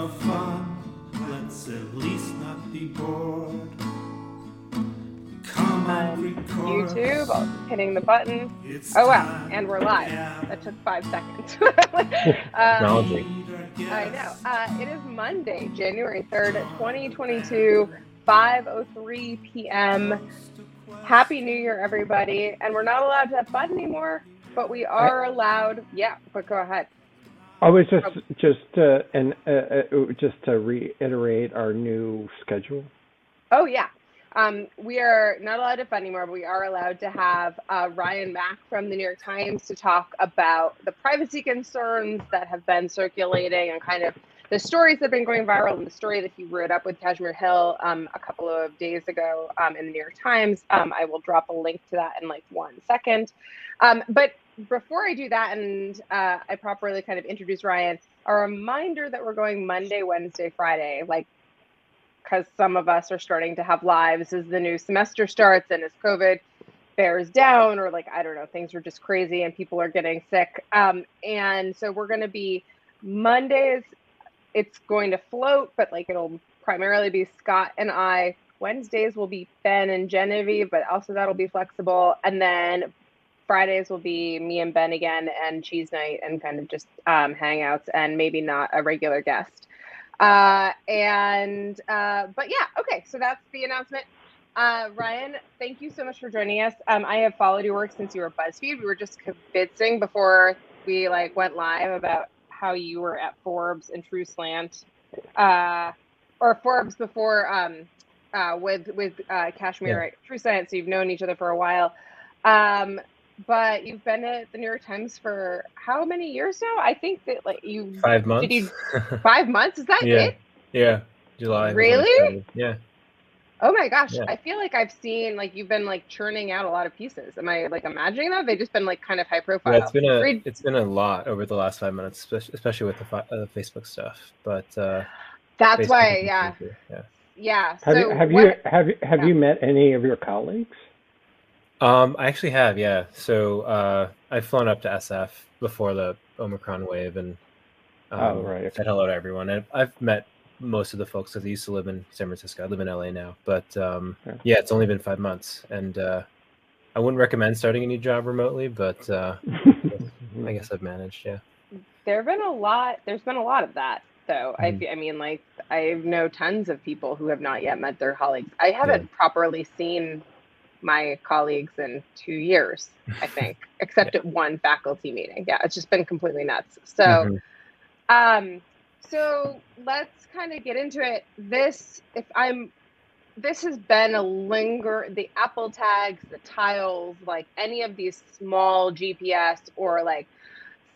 of fun, let's at least not be bored. Come on, record. YouTube, I'll- hitting the button. It's Oh wow, and we're live. That took five seconds. um, Technology. I know. Uh, it is Monday, January 3rd, 2022, 5.03 p.m. Happy New Year, everybody. And we're not allowed to have fun anymore, but we are allowed. Yeah, but go ahead. I was just just uh, and uh, uh, just to reiterate our new schedule. Oh, yeah. Um, we are not allowed to fund anymore, but we are allowed to have uh, Ryan Mac from the New York Times to talk about the privacy concerns that have been circulating and kind of the stories that have been going viral and the story that he wrote up with Kashmir Hill um, a couple of days ago um, in the New York Times. Um, I will drop a link to that in like one second. Um, but before I do that and uh, I properly kind of introduce Ryan, a reminder that we're going Monday, Wednesday, Friday, like because some of us are starting to have lives as the new semester starts and as COVID bears down, or like, I don't know, things are just crazy and people are getting sick. Um, and so we're going to be Mondays, it's going to float, but like it'll primarily be Scott and I. Wednesdays will be Ben and Genevieve, but also that'll be flexible. And then Fridays will be me and Ben again and cheese night and kind of just um, hangouts and maybe not a regular guest. Uh, and uh, but yeah, okay. So that's the announcement. Uh, Ryan, thank you so much for joining us. Um, I have followed your work since you were BuzzFeed. We were just convincing before we like went live about how you were at Forbes and True Slant, uh, or Forbes before um, uh, with with uh, Kashmir Yeah. True Slant. So you've known each other for a while. Um, but you've been at the New York Times for how many years now? I think that like you Five months. Did you five months? Is that Yeah. it? yeah, July. was when I Really? Yeah. Oh my gosh. Yeah. I feel like I've seen like you've been like churning out a lot of pieces. Am I like imagining that? They've just been like kind of high profile. Yeah, it's been a Read- it's been a lot over the last five minutes, especially, especially with the fi- uh, Facebook stuff. But uh, That's Facebook why, yeah. yeah. Yeah. Have so you have what- you have have yeah. you met any of your colleagues? Um, I actually have, yeah. So uh, I've flown up to SF before the Omicron wave and um, Oh, right, okay. said hello to everyone. And I've met most of the folks because I used to live in San Francisco. I live in LA now, but um, Yeah. yeah, it's only been five months, and uh, I wouldn't recommend starting a new job remotely, but uh, I guess I've managed. Yeah. there have been a lot there's been a lot of that though I, Mhm. fe- I mean like i know tons of people who have not yet met their colleagues i haven't properly seen my colleagues in two years i think except at one faculty meeting. Yeah it's just been completely nuts. So Mhm. um so let's kind of get into it. This if i'm this has been a linger the apple tags the tiles like any of these small gps or like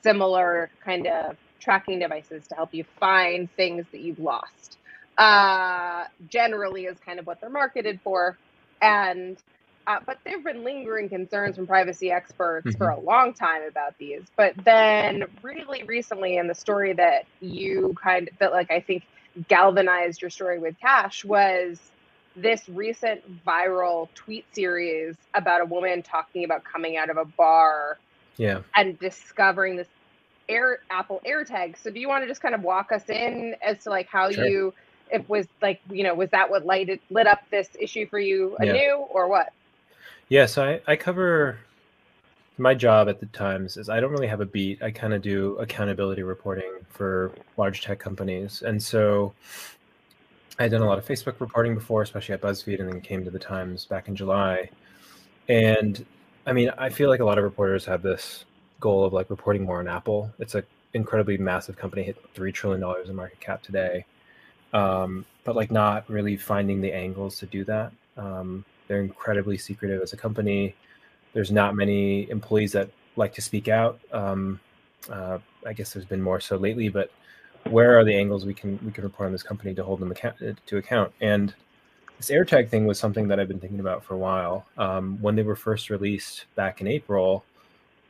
similar kind of tracking devices to help you find things that you've lost. Uh, generally, is kind of what they're marketed for, and uh, but there have been lingering concerns from privacy experts for a long time about these. But then, really recently, in the story that you kind of, that like I think galvanized your story with Kash was this recent viral tweet series about a woman talking about coming out of a bar Yeah. and discovering this air apple airtag so do you want to just kind of walk us in as to like how Sure. you it was like you know was that what lighted lit up this issue for you Yeah. anew or what Yeah, so I, I cover my job at the Times is I don't really have a beat. I kind of do accountability reporting for large tech companies. And so I had done a lot of Facebook reporting before, especially at BuzzFeed, and then came to the Times back in July. And I mean, I feel like a lot of reporters have this goal of like reporting more on Apple. It's a incredibly massive company, hit three trillion dollars in market cap today, um, but like not really finding the angles to do that. Um, they're incredibly secretive as a company. There's not many employees that like to speak out. Um, uh, I guess there's been more so lately, but where are the angles we can we can report on this company to hold them account, to account? And this AirTag thing was something that I've been thinking about for a while. Um, when they were first released back in April,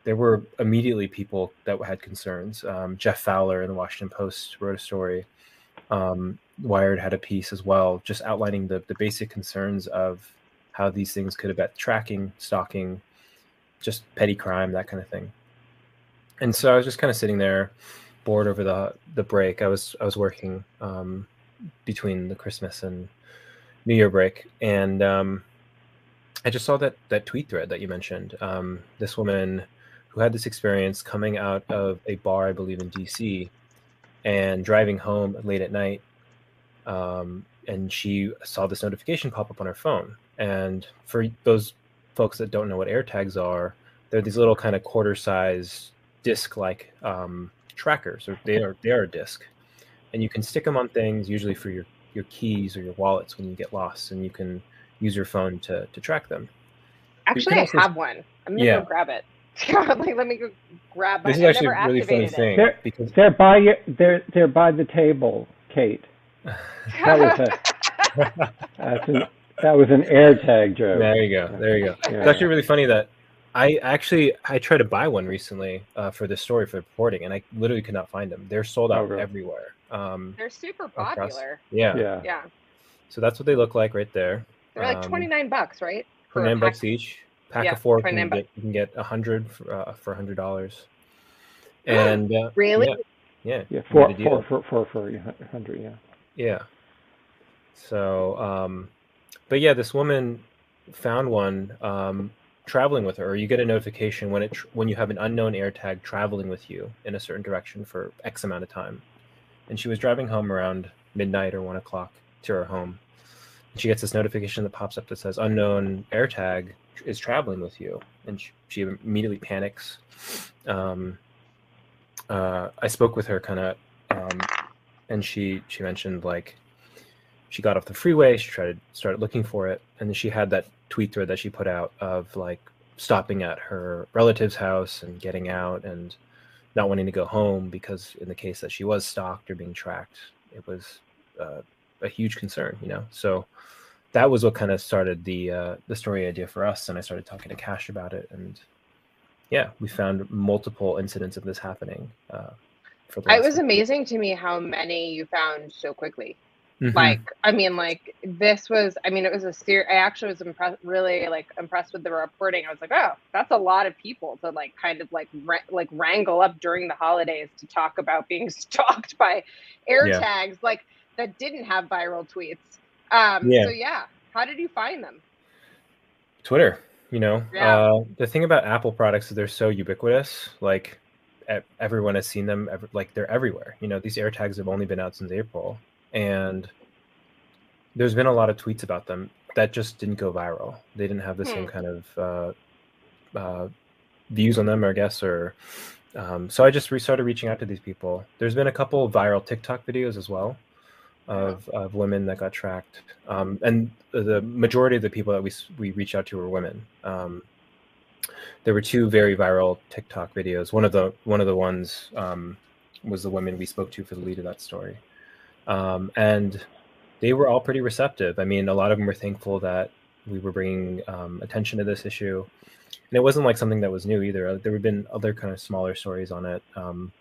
there were immediately people that had concerns. Um, Jeff Fowler in the Washington Post wrote a story. Um, Wired had a piece as well, just outlining the the basic concerns of how these things could affect tracking, stalking, just petty crime, that kind of thing. And so I was just kind of sitting there, bored over the the break. I was I was working um, between the Christmas and New Year break, and um, I just saw that that tweet thread that you mentioned. Um, this woman who had this experience coming out of a bar, I believe in DC, and driving home late at night, um, and she saw this notification pop up on her phone. And for those folks that don't know what AirTags are, they're these little kind of quarter size disc like um, trackers, or they are they are a disc, and you can stick them on things usually for your your keys or your wallets when you get lost, and you can use your phone to to track them. Actually, I have one. I'm gonna Yeah. go grab it. like, let me go grab my. This is I've actually a really funny activated it. thing There- because They're by your, they're they're by the table, Kate. That was a that's an, that was an AirTag joke. there you go, there you go. Yeah. It's actually really funny that I actually I tried to buy one recently uh, for this story for reporting, and I literally could not find them. They're sold Oh, out really? everywhere. Um, They're super Across- popular. yeah. Yeah. Yeah, so that's what they look like right there. they're like Um, 29 bucks, right? For a Twenty nine bucks each. Pack Yeah, of four 29 can get, you can get a hundred for uh, for a hundred dollars. And uh, Really? Yeah, yeah, Yeah, four four four four hundred. Yeah. Yeah. So, um, but yeah, this woman found one um, traveling with her, or you get a notification when it tr- when you have an unknown AirTag traveling with you in a certain direction for X amount of time. And she was driving home around midnight or one o'clock to her home. And she gets this notification that pops up that says unknown AirTag is traveling with you, and she, she immediately panics. Um, uh, I spoke with her kind of, um, and she she mentioned like she got off the freeway she tried to start looking for it and then she had that tweet thread that she put out of like stopping at her relative's house and getting out and not wanting to go home because in the case that she was stalked or being tracked it was uh, a huge concern you know so that was what kind of started the uh, the story idea for us and i started talking to Kash about it and yeah we found multiple incidents of this happening uh, for It was couple- amazing to me how many you found so quickly. Mhm. Like, I mean, like this was. I mean, it was a ser- I actually was impressed, really like impressed with the reporting. I was like, oh, that's a lot of people to like kind of like ra- like wrangle up during the holidays to talk about being stalked by air Yeah. tags, like that didn't have viral tweets. Um, Yeah. So yeah, how did you find them? Twitter. You know, Yeah. uh, the thing about Apple products is they're so ubiquitous. Like everyone has seen them. Like they're everywhere. You know, these AirTags have only been out since April, and there's been a lot of tweets about them that just didn't go viral. They didn't have the same Hmm. kind of uh, uh, views on them, I guess, or um, so I just re- started reaching out to these people. There's been a couple viral TikTok videos as well of, of women that got tracked, um, and the majority of the people that we we reached out to were women. Um, there were two very viral TikTok videos. One of the one of the ones um, was the women we spoke to for the lead of that story, um, and they were all pretty receptive. I mean, a lot of them were thankful that we were bringing um, attention to this issue, and it wasn't like something that was new either. There had been other kind of smaller stories on it um,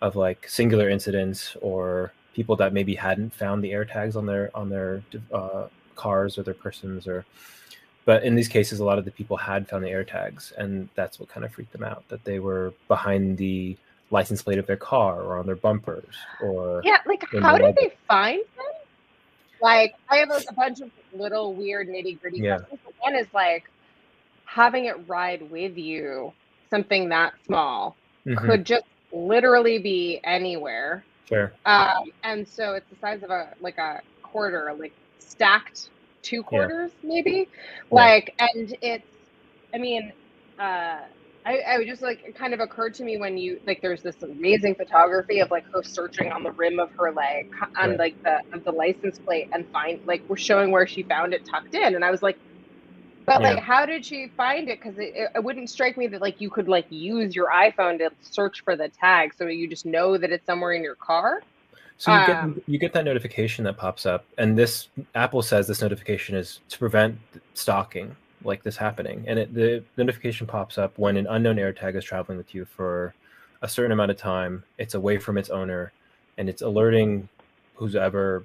of like singular incidents or people that maybe hadn't found the air tags on their on their uh, cars or their persons or but in these cases a lot of the people had found the air tags and that's what kind of freaked them out that they were behind the license plate of their car or on their bumpers or Yeah, like how did they find them? Like I have like a bunch of little weird nitty gritty Yeah. questions. One is like having it ride with you, something that small Mhm, could just literally be anywhere. sure Um, and so it's the size of a like a quarter, like stacked two quarters, maybe. Like, and it's, I mean, uh, I, I would just like it kind of occurred to me when you like there's this amazing photography of like her searching on the rim of her leg on Right. like the of the license plate and find like we're showing where she found it tucked in and I was like But Yeah. like, how did she find it? Because it, it, it wouldn't strike me that like you could like use your iPhone to search for the tag, so you just know that it's somewhere in your car. So you Um, get you get that notification that pops up, and this Apple says this notification is to prevent stalking like this happening, and it, the notification pops up when an unknown AirTag is traveling with you for a certain amount of time. It's away from its owner, and it's alerting whoever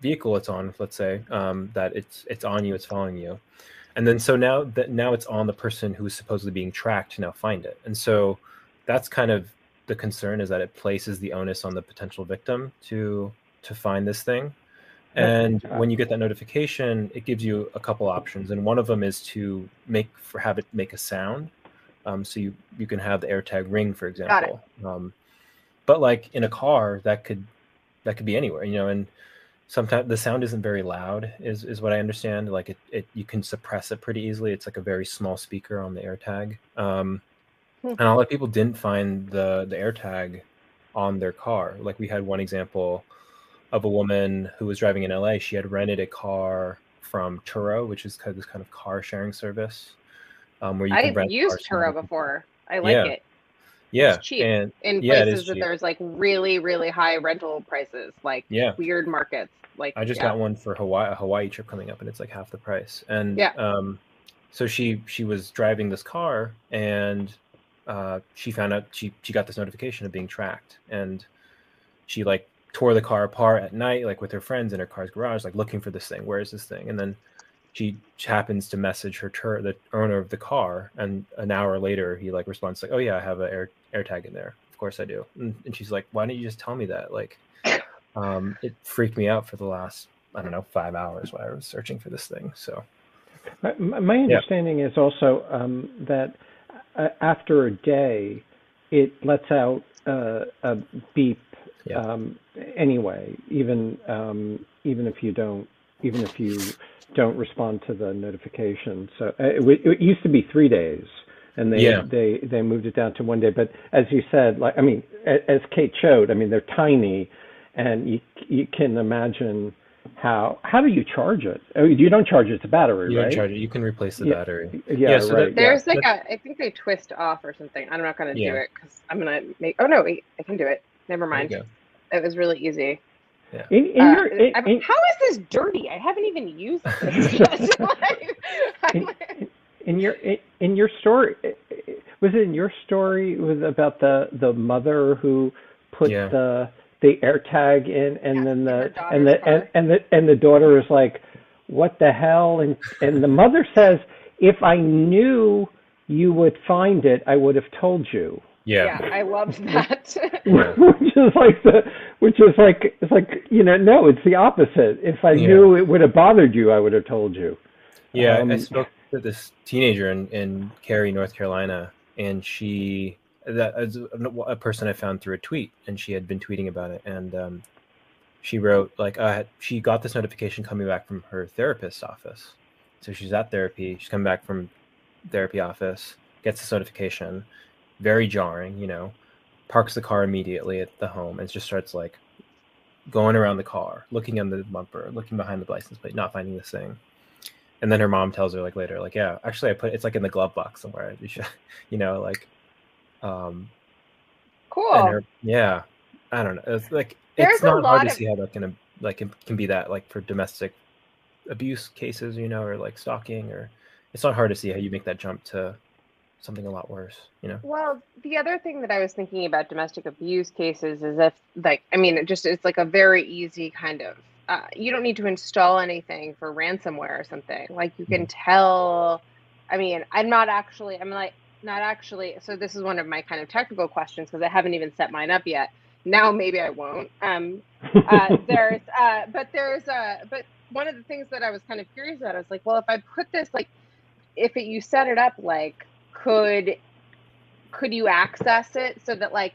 vehicle it's on, let's say, um, that it's it's on you, it's following you, and then so now that now it's on the person who's supposedly being tracked to now find it, and so that's kind of the concern is that it places the onus on the potential victim to to find this thing and when you get that notification it gives you a couple options and one of them is to make for have it make a sound. Um, so you you can have the airtag ring for example. Um, but like in a car that could that could be anywhere you know and sometimes the sound isn't very loud is is what i understand. Like it, it you can suppress it pretty easily. It's like a very small speaker on the airtag. Um, Hmm. and a lot of people didn't find the the airtag on their car. Like we had one example of a woman who was driving in la she had rented a car from turo which is kind of this kind of car sharing service um, where you can I've used Turo before. I like Yeah. it yeah It's cheap. and in yeah, places that cheap. there's like really really high rental prices, like yeah weird markets. Like I just yeah. got one for Hawaii, a Hawaii trip coming up, and it's like half the price. And Yeah. um, so she she was driving this car, and uh, she found out she she got this notification of being tracked, and she like tore the car apart at night, like with her friends in her car's garage, like looking for this thing. Where is this thing? And then she happens to message her tur- the owner of the car, and an hour later he like responds like, "Oh yeah, I have an air AirTag in there. Of course I do." And, and she's like, "Why didn't you just tell me that?" Like, um, it freaked me out for the last I don't know five hours while I was searching for this thing. So My, my understanding is also um, that uh, after a day, it lets out uh, a beep Yeah. um, anyway, even um, even if you don't even if you don't respond to the notification. So uh, it, w- it used to be three days, and they Yeah. they they moved it down to one day. But as you said, like I mean, as Kate showed, I mean they're tiny, and you you can imagine how how do you charge it? Oh, you don't charge it to battery, right? you right? can charge it. You can replace the Yeah. battery. Yeah, Yeah, so that- right. yeah. There's like a, I think they twist off or something. I'm not gonna do it because I'm gonna make. Oh no, wait, I can do it. Never mind. It was really easy. In, in Uh, your in, I'm- in, how is this dirty? I haven't even used this. Like, in, in your in, in your story was it in your story it was about the the mother who put Yeah. the the air tag in and Yes, then the and the and, and the and the daughter is like what the hell and and the mother says if i knew you would find it i would have told you yeah, Yeah. I loved that. Which is like the which is like it's like you know no it's the opposite if i Yeah. knew it would have bothered you i would have told you Yeah, I Um, spoke to this teenager in, in Cary, North Carolina, and she that is a- a person I found through a tweet, and she had been tweeting about it, and um, she wrote like uh, she got this notification coming back from her therapist's office, so she's at therapy, she's coming back from therapy office, gets this notification, very jarring, you know, parks the car immediately at the home, and just starts like going around the car, looking on the bumper, looking behind the license plate, not finding this thing and then her mom tells her like later like yeah actually i put it's like in the glove box somewhere you should you know like um cool. her yeah i don't know it's like There's it's not hard to of- see how that can like can be that like for domestic abuse cases you know or like stalking or it's not hard to see how you make that jump to something a lot worse you know Well, the other thing that I was thinking about domestic abuse cases is if, like, I mean, it just it's like a very easy kind of. Uh, you don't need to install anything for ransomware or something. Like you can tell. I mean, I'm not actually. I'm like not actually. So this is one of my kind of technical questions because I haven't even set mine up yet. Now maybe I won't. Um, uh, there's uh, but there's uh, but one of the things that I was kind of curious about, I was like, well, if I put this like, if it, you set it up like, could could you access it so that like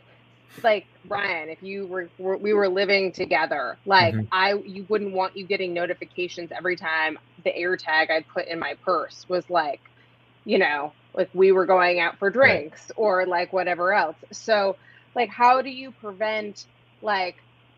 like Brian, if you were, were we were living together, like Mhm. I you wouldn't want you getting notifications every time the air tag I'd put in my purse was like, you know, like we were going out for drinks or like whatever else. So like how do you prevent like,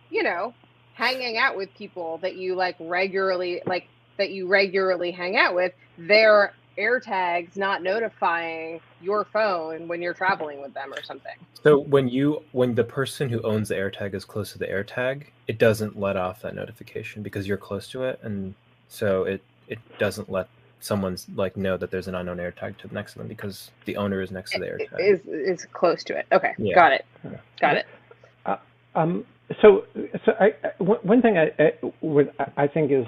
you know, hanging out with people that you like regularly like that you regularly hang out with, their AirTags not notifying your phone when you're traveling with them or something. So when you when the person who owns the AirTag is close to the AirTag, it doesn't let off that notification because you're close to it, and so it it doesn't let someone's like know that there's an unknown AirTag to next to them because the owner is next to the AirTag. Is is close to it. Okay, Yeah. got it. Got it. Um, so, so I, I- one one thing I, I, would, I think is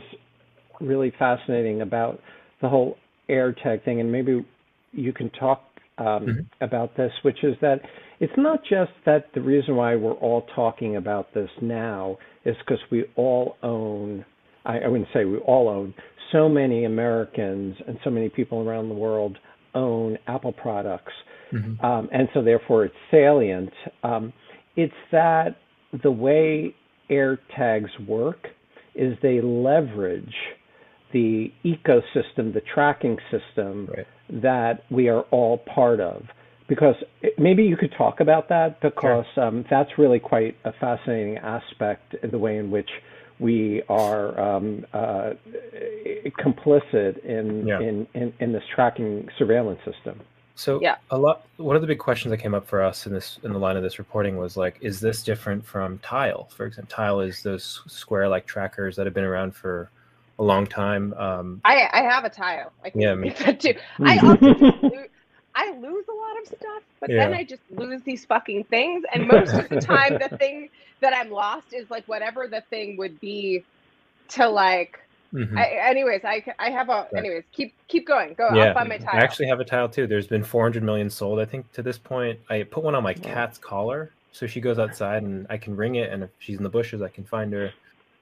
really fascinating about the whole AirTag thing, and maybe you can talk um, Mhm. about this, which is that it's not just that the reason why we're all talking about this now is because we all own, I, I wouldn't say we all own, so many Americans and so many people around the world own Apple products Mhm. um, and so therefore it's salient. Um, it's that the way AirTags work is they leverage the ecosystem, the tracking system Right. that we are all part of. Because maybe you could talk about that because um, that's really quite a fascinating aspect in the way in which we are um, uh, complicit in, Yeah. in, in, in this tracking surveillance system. So Yeah. a lot one of the big questions that came up for us in this in the line of this reporting was like, is this different from Tile? For example, Tile is those square like trackers that have been around for a long time. Um, I I have a tile. I can Yeah, me that too. I also lose, I lose a lot of stuff, but then I just lose these fucking things. And most of the time, the thing that I'm lost is like whatever the thing would be to like. mhm. I, anyways, I I have a. Right. Anyways, keep keep going. Go. yeah, I'll find my tile. I actually have a tile too. There's been 400 million sold, I think, to this point. I put one on my Wow. cat's collar, so she goes outside and I can ring it, and if she's in the bushes, I can find her.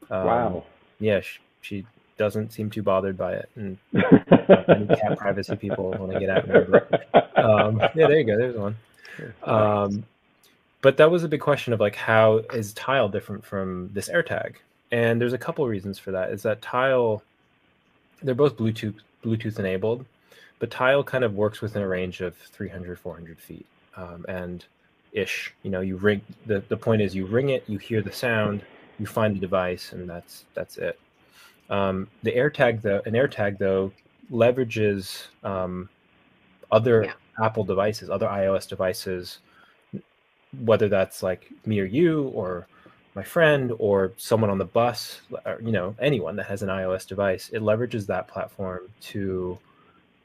Um, Wow. Yeah, she, she doesn't seem too bothered by it, and any cat privacy people want to get at me. But, um, yeah, there you go. There's one. Um, but that was a big question of like, how is Tile different from this AirTag? And there's a couple reasons for that. Is that Tile, they're both Bluetooth Bluetooth enabled, but Tile kind of works within a range of 300, 400 feet, um, and ish. You know, you ring. The the point is, you ring it, you hear the sound, you find the device, and that's that's it. Um, the AirTag, though, an AirTag though leverages um, other Yeah. Apple devices, other iOS devices, whether that's like me or you or my friend or someone on the bus, or, you know, anyone that has an iOS device, it leverages that platform to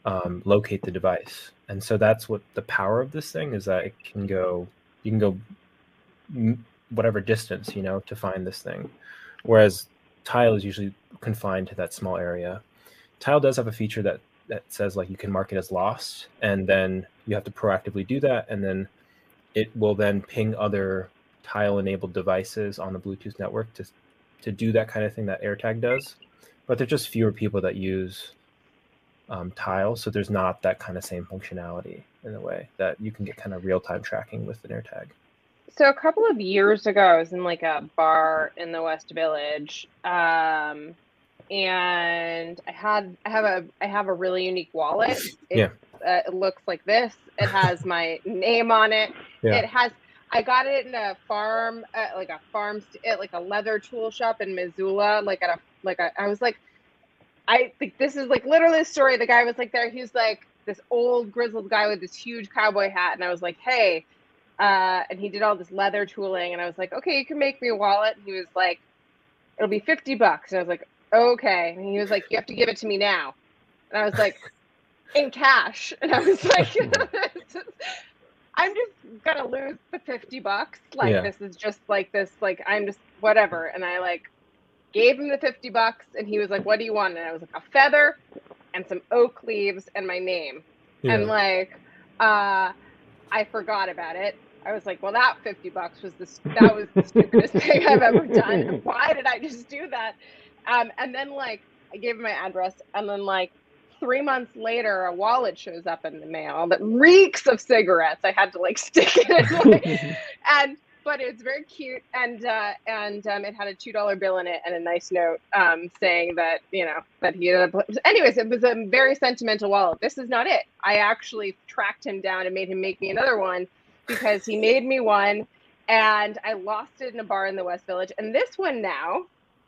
um, locate the device. And so that's what the power of this thing is that it can go, you can go whatever distance, you know, to find this thing. Whereas Tile is usually confined to that small area. Tile does have a feature that that says like you can mark it as lost, and then you have to proactively do that, and then it will then ping other Tile enabled devices on the Bluetooth network to to do that kind of thing that AirTag does. But there's just fewer people that use um, Tile, so there's not that kind of same functionality in a way that you can get kind of real time tracking with an AirTag. So a couple of years ago, I was in like a bar in the West Village, um, and I had I have a I have a really unique wallet. It, Yeah. uh, it looks like this. It has my name on it. Yeah. It has. I got it in a farm, uh, like a farm, st- like a leather tool shop in Missoula. Like at a like a, I was like, I think this is like literally the story. The guy was like there. He was like this old grizzled guy with this huge cowboy hat, and I was like, hey. Uh, and he did all this leather tooling, and I was like, okay, you can make me a wallet. And he was like, it'll be 50 bucks. And I was like, okay. And he was like, you have to give it to me now. And I was like, in cash. And I was like, I'm just gonna lose the 50 bucks. Like, Yeah. this is just like this, like, I'm just whatever. And I like gave him the 50 bucks, and he was like, what do you want? And I was like, a feather and some oak leaves and my name and like uh i forgot about it i was like well that 50 bucks was the that was the stupidest thing i've ever done. Why did i just do that? Um and then like i gave him my address and then like three months later a wallet shows up in the mail that reeks of cigarettes. I had to like stick it in and but it's very cute and uh and um it had a two dollar bill in it and a nice note um saying that you know that he had a, anyways it was a very sentimental wallet. This is not it. I actually tracked him down and made him make me another one because he made me one and i lost it in a bar in the west village and this one now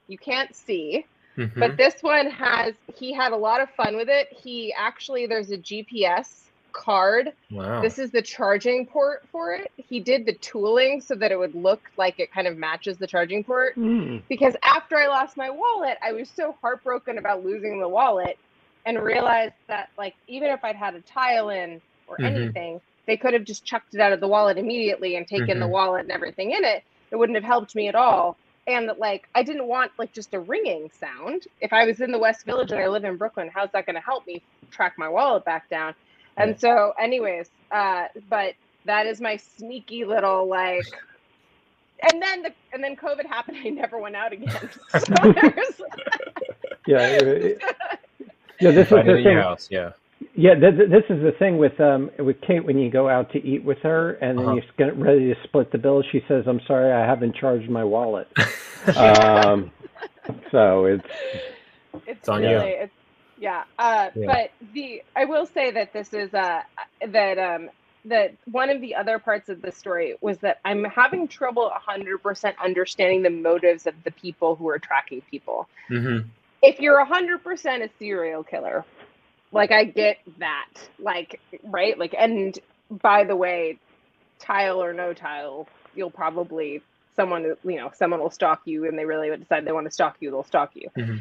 you can't see Mhm. But this one has he had a lot of fun with it. He actually there's a GPS card. wow. This is the charging port for it. He did the tooling so that it would look like it kind of matches the charging port. Mm. Because after I lost my wallet, I was so heartbroken about losing the wallet and realized that like even if I'd had a tile in or Mhm. anything, they could have just chucked it out of the wallet immediately and taken the Mhm. wallet and everything in it. It wouldn't have helped me at all. And that like I didn't want like just a ringing sound. If I was in the West Village and I live in Brooklyn, how's that going to help me track my wallet back down? And so, anyways, uh, but that is my sneaky little like. And then the and then COVID happened. I never went out again. So there's, Yeah, yeah. This is Find it the your thing. house. Yeah. Yeah, th- th- this is the thing with um with Kate when you go out to eat with her and then Uh-huh. you get ready to split the bill. She says, "I'm sorry, I haven't charged my wallet." um, so it's it's on you. it's yeah. Uh, Yeah. But the I will say that this is uh that um that one of the other parts of the story was that I'm having trouble 100% understanding the motives of the people who are tracking people. hmm if you're 100% a serial killer like i get that like right like and by the way tile or no tile you'll probably someone you know someone will stalk you and they really would decide they want to stalk you they'll stalk you Mhm.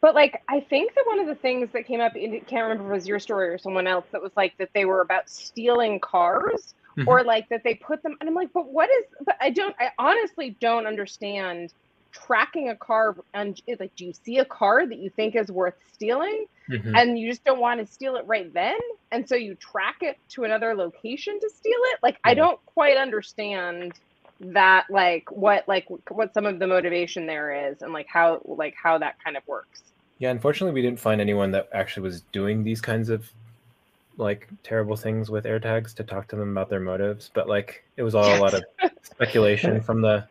but like i think that one of the things that came up i can't remember if it was your story or someone else that was like that they were about stealing cars Mhm. or like that they put them and i'm like but what is but i don't i honestly don't understand tracking a car and like do you see a car that you think is worth stealing? Hmm and you just don't want to steal it right then? And so you track it to another location to steal it? Like i don't quite understand that like what like what some of the motivation there is and like how like how that kind of works. Yeah, unfortunately, we didn't find anyone that actually was doing these kinds of like terrible things with AirTags to talk to them about their motives. But like, it was all a lot of speculation from the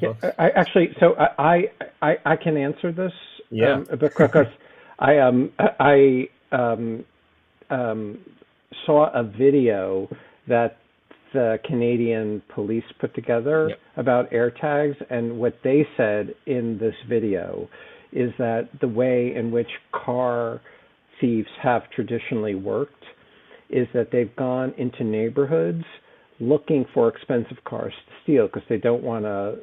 yeah. I actually so I I I can answer this Yeah. um, because I um I um um saw a video that the Canadian police put together Yep. about AirTags, and what they said in this video is that the way in which car thieves have traditionally worked is that they've gone into neighborhoods looking for expensive cars to steal because they don't want to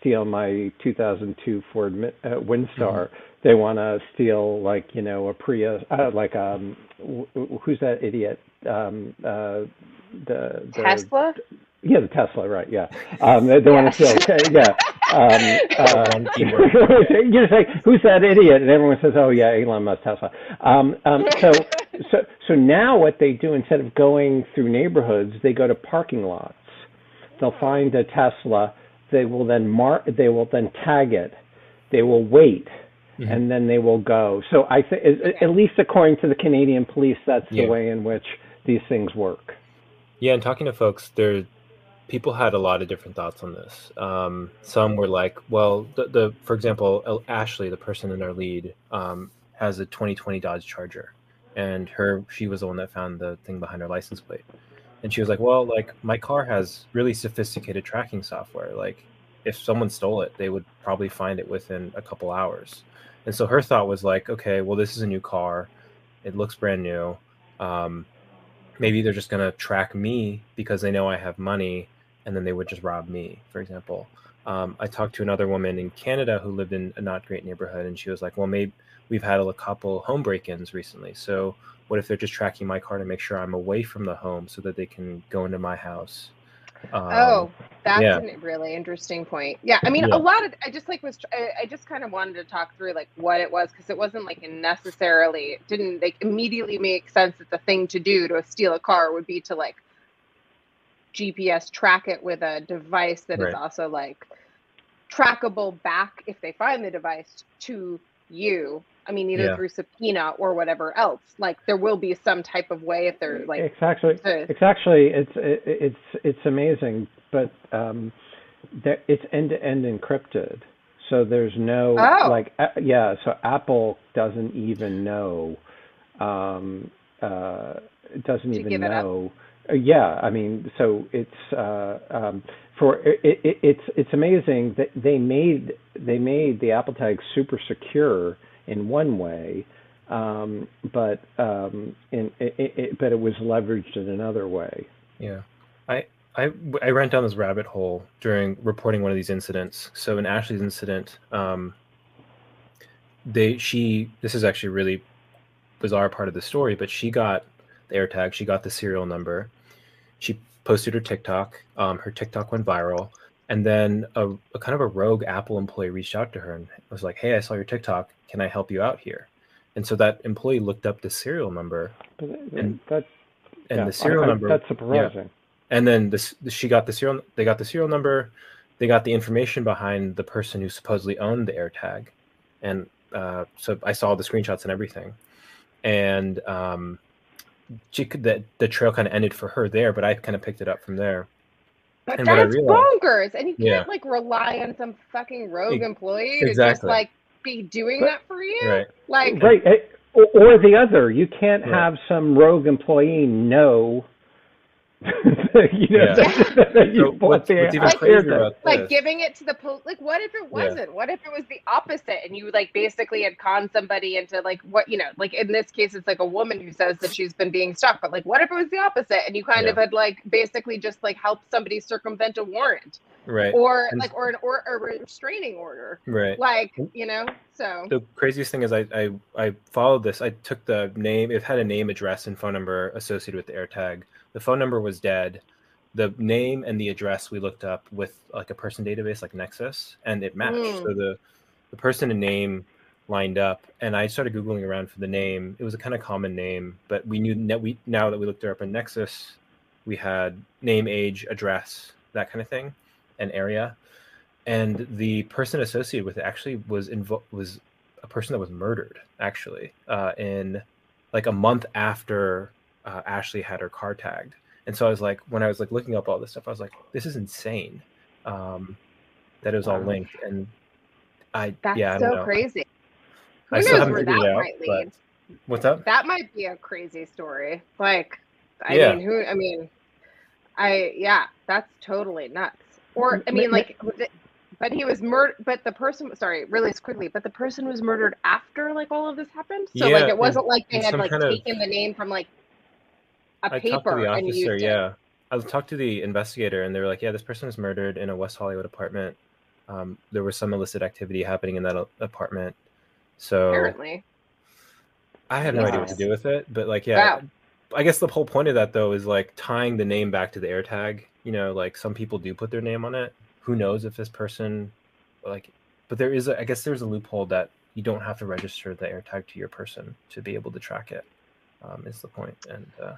steal my 2002 Ford Mi- uh, Windstar. They want to steal like you know a Prius, uh, like um, wh- wh- who's that idiot? Um, uh, the, the tesla yeah, the Tesla, right? Yeah, um, they, they want to steal. Okay, yeah. Um, uh, you're just like, who's that idiot? And everyone says, oh yeah, Elon Musk, Tesla. Um, um, so, so, so now what they do instead of going through neighborhoods, they go to parking lots. They'll find a Tesla. They will then mark. They will then tag it. They will wait. Mhm. And then they will go. So I think, at least according to the Canadian police, that's Yeah. the way in which these things work. Yeah, and talking to folks, there people had a lot of different thoughts on this. Um, some were like, well, the, the for example, Ashley, the person in our lead, um, has a 2020 Dodge Charger, and her she was the one that found the thing behind her license plate, and she was like, well, like my car has really sophisticated tracking software. Like if someone stole it, they would probably find it within a couple hours. And so her thought was like, okay, well, this is a new car, it looks brand new. Um, maybe they're just going to track me because they know I have money and then they would just rob me, for example. Um, I talked to another woman in Canada who lived in a not great neighborhood, and she was like, Well, maybe we've had a couple home break ins recently. So, what if they're just tracking my car to make sure I'm away from the home so that they can go into my house? Um, oh that's yeah. a really interesting point yeah i mean Yeah. a lot of i just like was I, I just kind of wanted to talk through like what it was because it wasn't like necessarily it didn't like immediately make sense that the thing to do to steal a car would be to like gps track it with a device that is Right. also like trackable back if they find the device to you i mean either Yeah. through subpoena or whatever else like there will be some type of way if they're like it's actually to- it's actually it's it, it's it's amazing but um that it's end to end encrypted so there's no Oh. like yeah so apple doesn't even know um uh doesn't To even give it up. know yeah i mean so it's uh um for it, it it's it's amazing that they made they made the Apple Tag super secure in one way, um, but um, in it, it, but it was leveraged in another way. Yeah, I I I ran down this rabbit hole during reporting one of these incidents. So in Ashley's incident, um, they she this is actually really bizarre part of the story, but she got the AirTag, she got the serial number, she posted her TikTok. Um, her TikTok went viral, and then a, a, kind of a rogue Apple employee reached out to her and was like, "Hey, I saw your TikTok. Can I help you out here?" And so that employee looked up the serial number, and that and yeah, the serial I, I, number that's surprising. Yeah. And then this, she got the serial. They got the serial number. They got the information behind the person who supposedly owned the AirTag, and uh, so I saw the screenshots and everything. And um, she could the, the trail kind of ended for her there, but I kind of picked it up from there. But and that's realized, bonkers, and you can't yeah. like rely on some fucking rogue employee exactly. to just like be doing but, that for you. Right. Like right, eh, or, or the other, you can't yeah. have some rogue employee know you know, yeah. you so what's, what's even like, crazier about like giving it to the police. Like, what if it wasn't? Yeah. What if it was the opposite, and you like basically had conned somebody into like what you know, like in this case, it's like a woman who says that she's been being stalked. But like, what if it was the opposite, and you kind yeah. of had like basically just like helped somebody circumvent a warrant, right? Or and like or an or a restraining order, right? Like you know, so the craziest thing is I I I followed this. I took the name. It had a name, address, and phone number associated with the AirTag the phone number was dead. The name and the address we looked up with like a person database like Nexis and it matched. Mm. so the the person and name lined up and i started googling around for the name. It was a kind of common name but we knew that we now that we looked her up in Nexis we had name age address that kind of thing and area. And the person associated with it actually was invo- was a person that was murdered actually uh, in like a month after uh, Ashley had her car tagged. And so I was like, when I was like looking up all this stuff, I was like, this is insane um, that it was all linked. And I, That's yeah, I so know. crazy. Who I still haven't figured it out. But... What's up? That might be a crazy story. Like, I yeah. mean, who? I mean, I yeah, that's totally nuts. Or I mean, like, but he was murdered. But the person, sorry, really quickly, but the person was murdered after like all of this happened. So yeah, like, it wasn't like they had like taken of... the name from like a I paper talked to the officer, yeah. I talked to the investigator, and they were like, "Yeah, this person was murdered in a West Hollywood apartment. Um, there was some illicit activity happening in that apartment." So apparently, I have no idea what to do with it, but like, yeah, wow. I guess the whole point of that though is like tying the name back to the AirTag. You know, like some people do put their name on it. Who knows if this person, like, but there is, a, I guess, there's a loophole that you don't have to register the AirTag to your person to be able to track it. Um, is the point, and uh,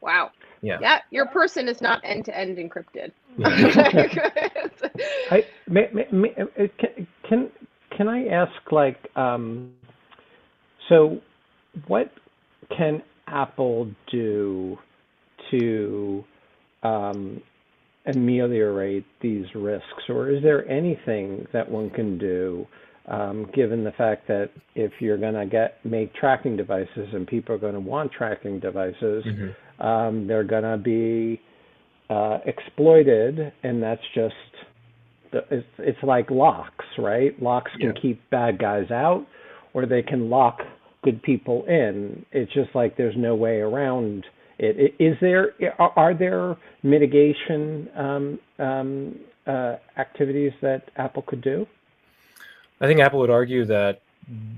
Wow. Yeah. Yeah. Your person is not end to end encrypted. I, may, may, may, uh, can, can can I ask like um, so what can Apple do to um, ameliorate these risks, or is there anything that one can do um, given the fact that if you're going to get make tracking devices and people are going to want tracking devices, mm-hmm. Um, they're going to be uh, exploited, and that's just the, it's, it's like locks, right? Locks can yeah. keep bad guys out, or they can lock good people in. It's just like there's no way around it. Is there are there mitigation um, um, uh, activities that Apple could do? I think Apple would argue that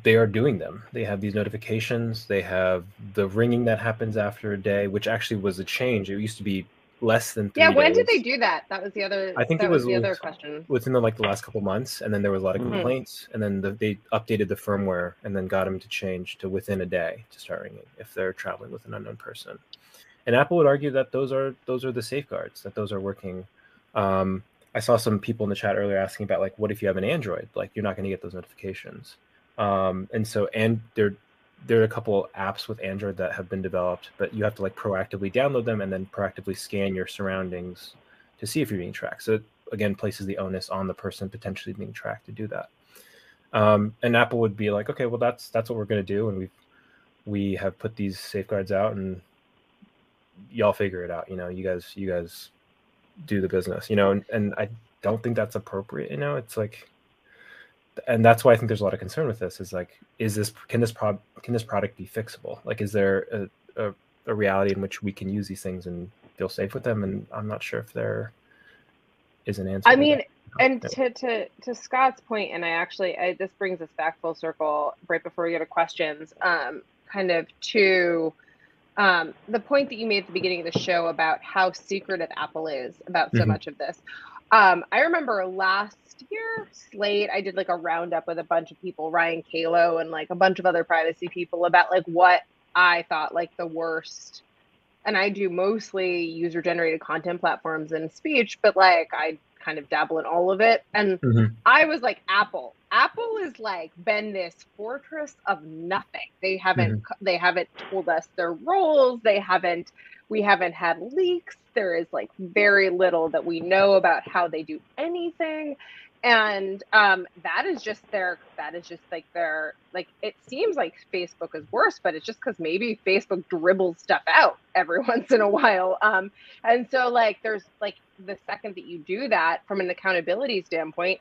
they are doing them. They have these notifications. They have the ringing that happens after a day, which actually was a change. It used to be less than yeah. When days. did they do that? That was the other. I think it was, was, the other question within the like the last couple months, and then there was a lot of mm-hmm. complaints, and then the, they updated the firmware, and then got them to change to within a day to start ringing if they're traveling with an unknown person. And Apple would argue that those are those are the safeguards that those are working. Um, I saw some people in the chat earlier asking about like, what if you have an Android? Like, you're not going to get those notifications. Um, and so, and there, there are a couple apps with Android that have been developed, but you have to like proactively download them and then proactively scan your surroundings to see if you're being tracked. So it, again, places the onus on the person potentially being tracked to do that. Um, and Apple would be like, okay, well, that's that's what we're going to do, and we've we have put these safeguards out, and y'all figure it out. You know, you guys, you guys do the business, you know, and, and I don't think that's appropriate, you know, it's like and that's why I think there's a lot of concern with this. Is like, is this can this pro can this product be fixable? Like, is there a, a, a reality in which we can use these things and feel safe with them? And I'm not sure if there is an answer. I mean, and to, to to Scott's point, and I actually I, this brings us back full circle right before we go to questions. Um, kind of to um, the point that you made at the beginning of the show about how secretive Apple is about so mm-hmm. much of this. Um, I remember last year, Slate, I did like a roundup with a bunch of people, Ryan Calo and like a bunch of other privacy people about like what I thought like the worst. And I do mostly user generated content platforms and speech, but like I kind of dabble in all of it. And mm-hmm. I was like, Apple. Apple is like been this fortress of nothing. They haven't mm-hmm. they haven't told us their roles. They haven't we haven't had leaks. There is like very little that we know about how they do anything. And um, that is just their that is just like their like it seems like Facebook is worse, but it's just because maybe Facebook dribbles stuff out every once in a while. Um, and so like there's like the second that you do that from an accountability standpoint,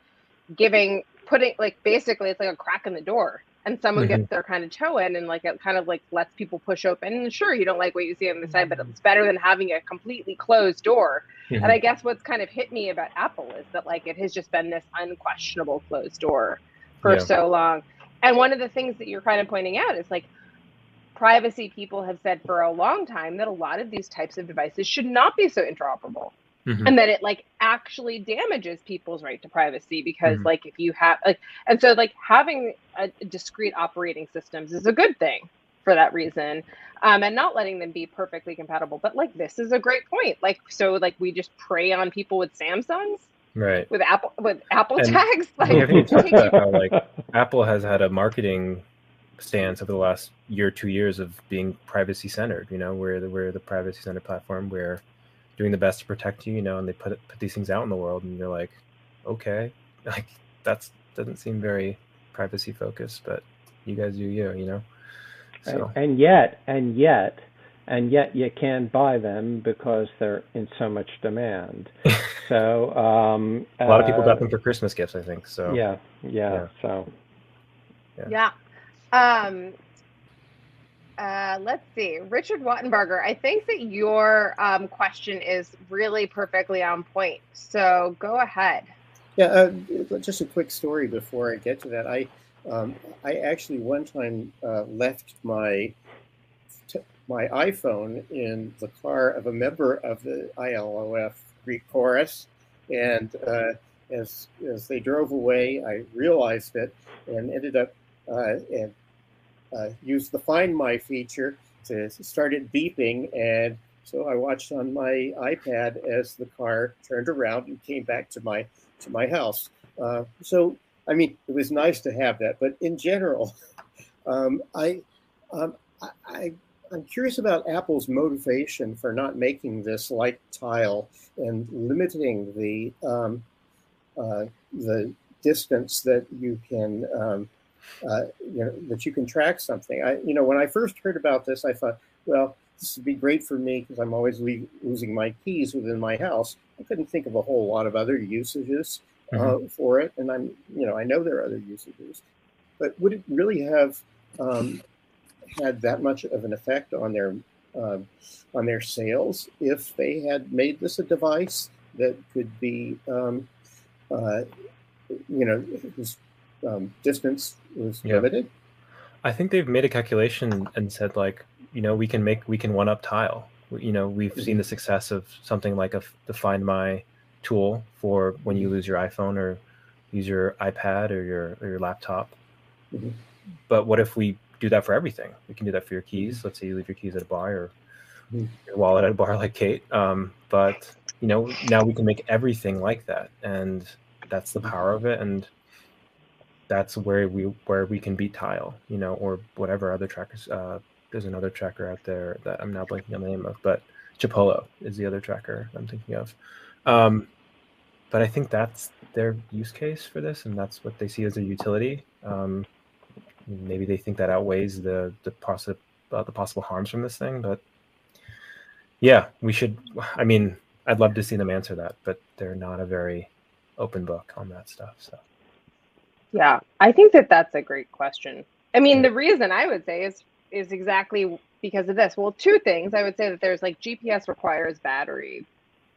giving putting like basically it's like a crack in the door and someone mm-hmm. gets their kind of toe in and like it kind of like lets people push open and sure you don't like what you see on the side but it's better than having a completely closed door mm-hmm. and i guess what's kind of hit me about apple is that like it has just been this unquestionable closed door for yeah. so long and one of the things that you're kind of pointing out is like privacy people have said for a long time that a lot of these types of devices should not be so interoperable Mm-hmm. and that it like actually damages people's right to privacy because mm-hmm. like if you have like and so like having a, discrete operating systems is a good thing for that reason um, and not letting them be perfectly compatible but like this is a great point like so like we just prey on people with samsungs right with apple with apple and tags like, how, like apple has had a marketing stance over the last year two years of being privacy centered you know we're the, we're the privacy centered platform where doing the best to protect you, you know, and they put put these things out in the world, and you're like, okay, like that's doesn't seem very privacy focused, but you guys do you, you know. So. And, and yet, and yet, and yet you can buy them because they're in so much demand. so um, a lot of people got uh, them for Christmas gifts, I think. So yeah, yeah. yeah. So yeah. yeah. Um, uh, let's see, Richard Wattenberger. I think that your um, question is really perfectly on point. So go ahead. Yeah, uh, just a quick story before I get to that. I um, I actually one time uh, left my my iPhone in the car of a member of the ILOF Greek chorus, and uh, as as they drove away, I realized it and ended up uh, and uh, used the Find My feature to start it beeping. And so I watched on my iPad as the car turned around and came back to my to my house. Uh, so I mean, it was nice to have that. But in general, um, I, um, I, I am curious about Apple's motivation for not making this like tile and limiting the um, uh, the distance that you can um, uh, you know, that you can track something. I, you know, when I first heard about this, I thought, well, this would be great for me because I'm always le- losing my keys within my house. I couldn't think of a whole lot of other usages uh, mm-hmm. for it, and I'm, you know, I know there are other usages, but would it really have um, had that much of an effect on their uh, on their sales if they had made this a device that could be, um, uh, you know, um, distance was yeah. limited. I think they've made a calculation and said like, you know, we can make we can one up tile. You know, we've mm-hmm. seen the success of something like a the Find My tool for when you mm-hmm. lose your iPhone or use your iPad or your or your laptop. Mm-hmm. But what if we do that for everything? We can do that for your keys. Mm-hmm. Let's say you leave your keys at a bar or mm-hmm. your wallet at a bar like Kate. Um, but you know, now we can make everything like that, and that's the mm-hmm. power of it. And that's where we where we can beat Tile, you know, or whatever other trackers. Uh, there's another tracker out there that I'm now blanking on the name of, but Chipolo is the other tracker I'm thinking of. Um, but I think that's their use case for this, and that's what they see as a utility. Um, maybe they think that outweighs the the possible uh, the possible harms from this thing, but yeah, we should. I mean, I'd love to see them answer that, but they're not a very open book on that stuff. So. Yeah, I think that that's a great question. I mean, the reason I would say is is exactly because of this. Well, two things. I would say that there's like GPS requires battery,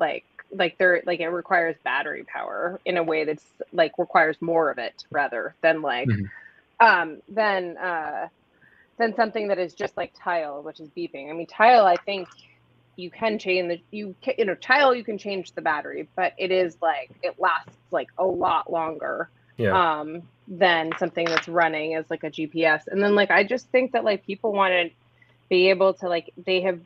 like like there like it requires battery power in a way that's like requires more of it rather than like Mhm. um than uh than something that is just like tile, which is beeping. I mean, tile. I think you can change the you can, you know tile you can change the battery, but it is like it lasts like a lot longer Yeah. um, than something that's running as like a GPS. And then like I just think that like people want to be able to like they have.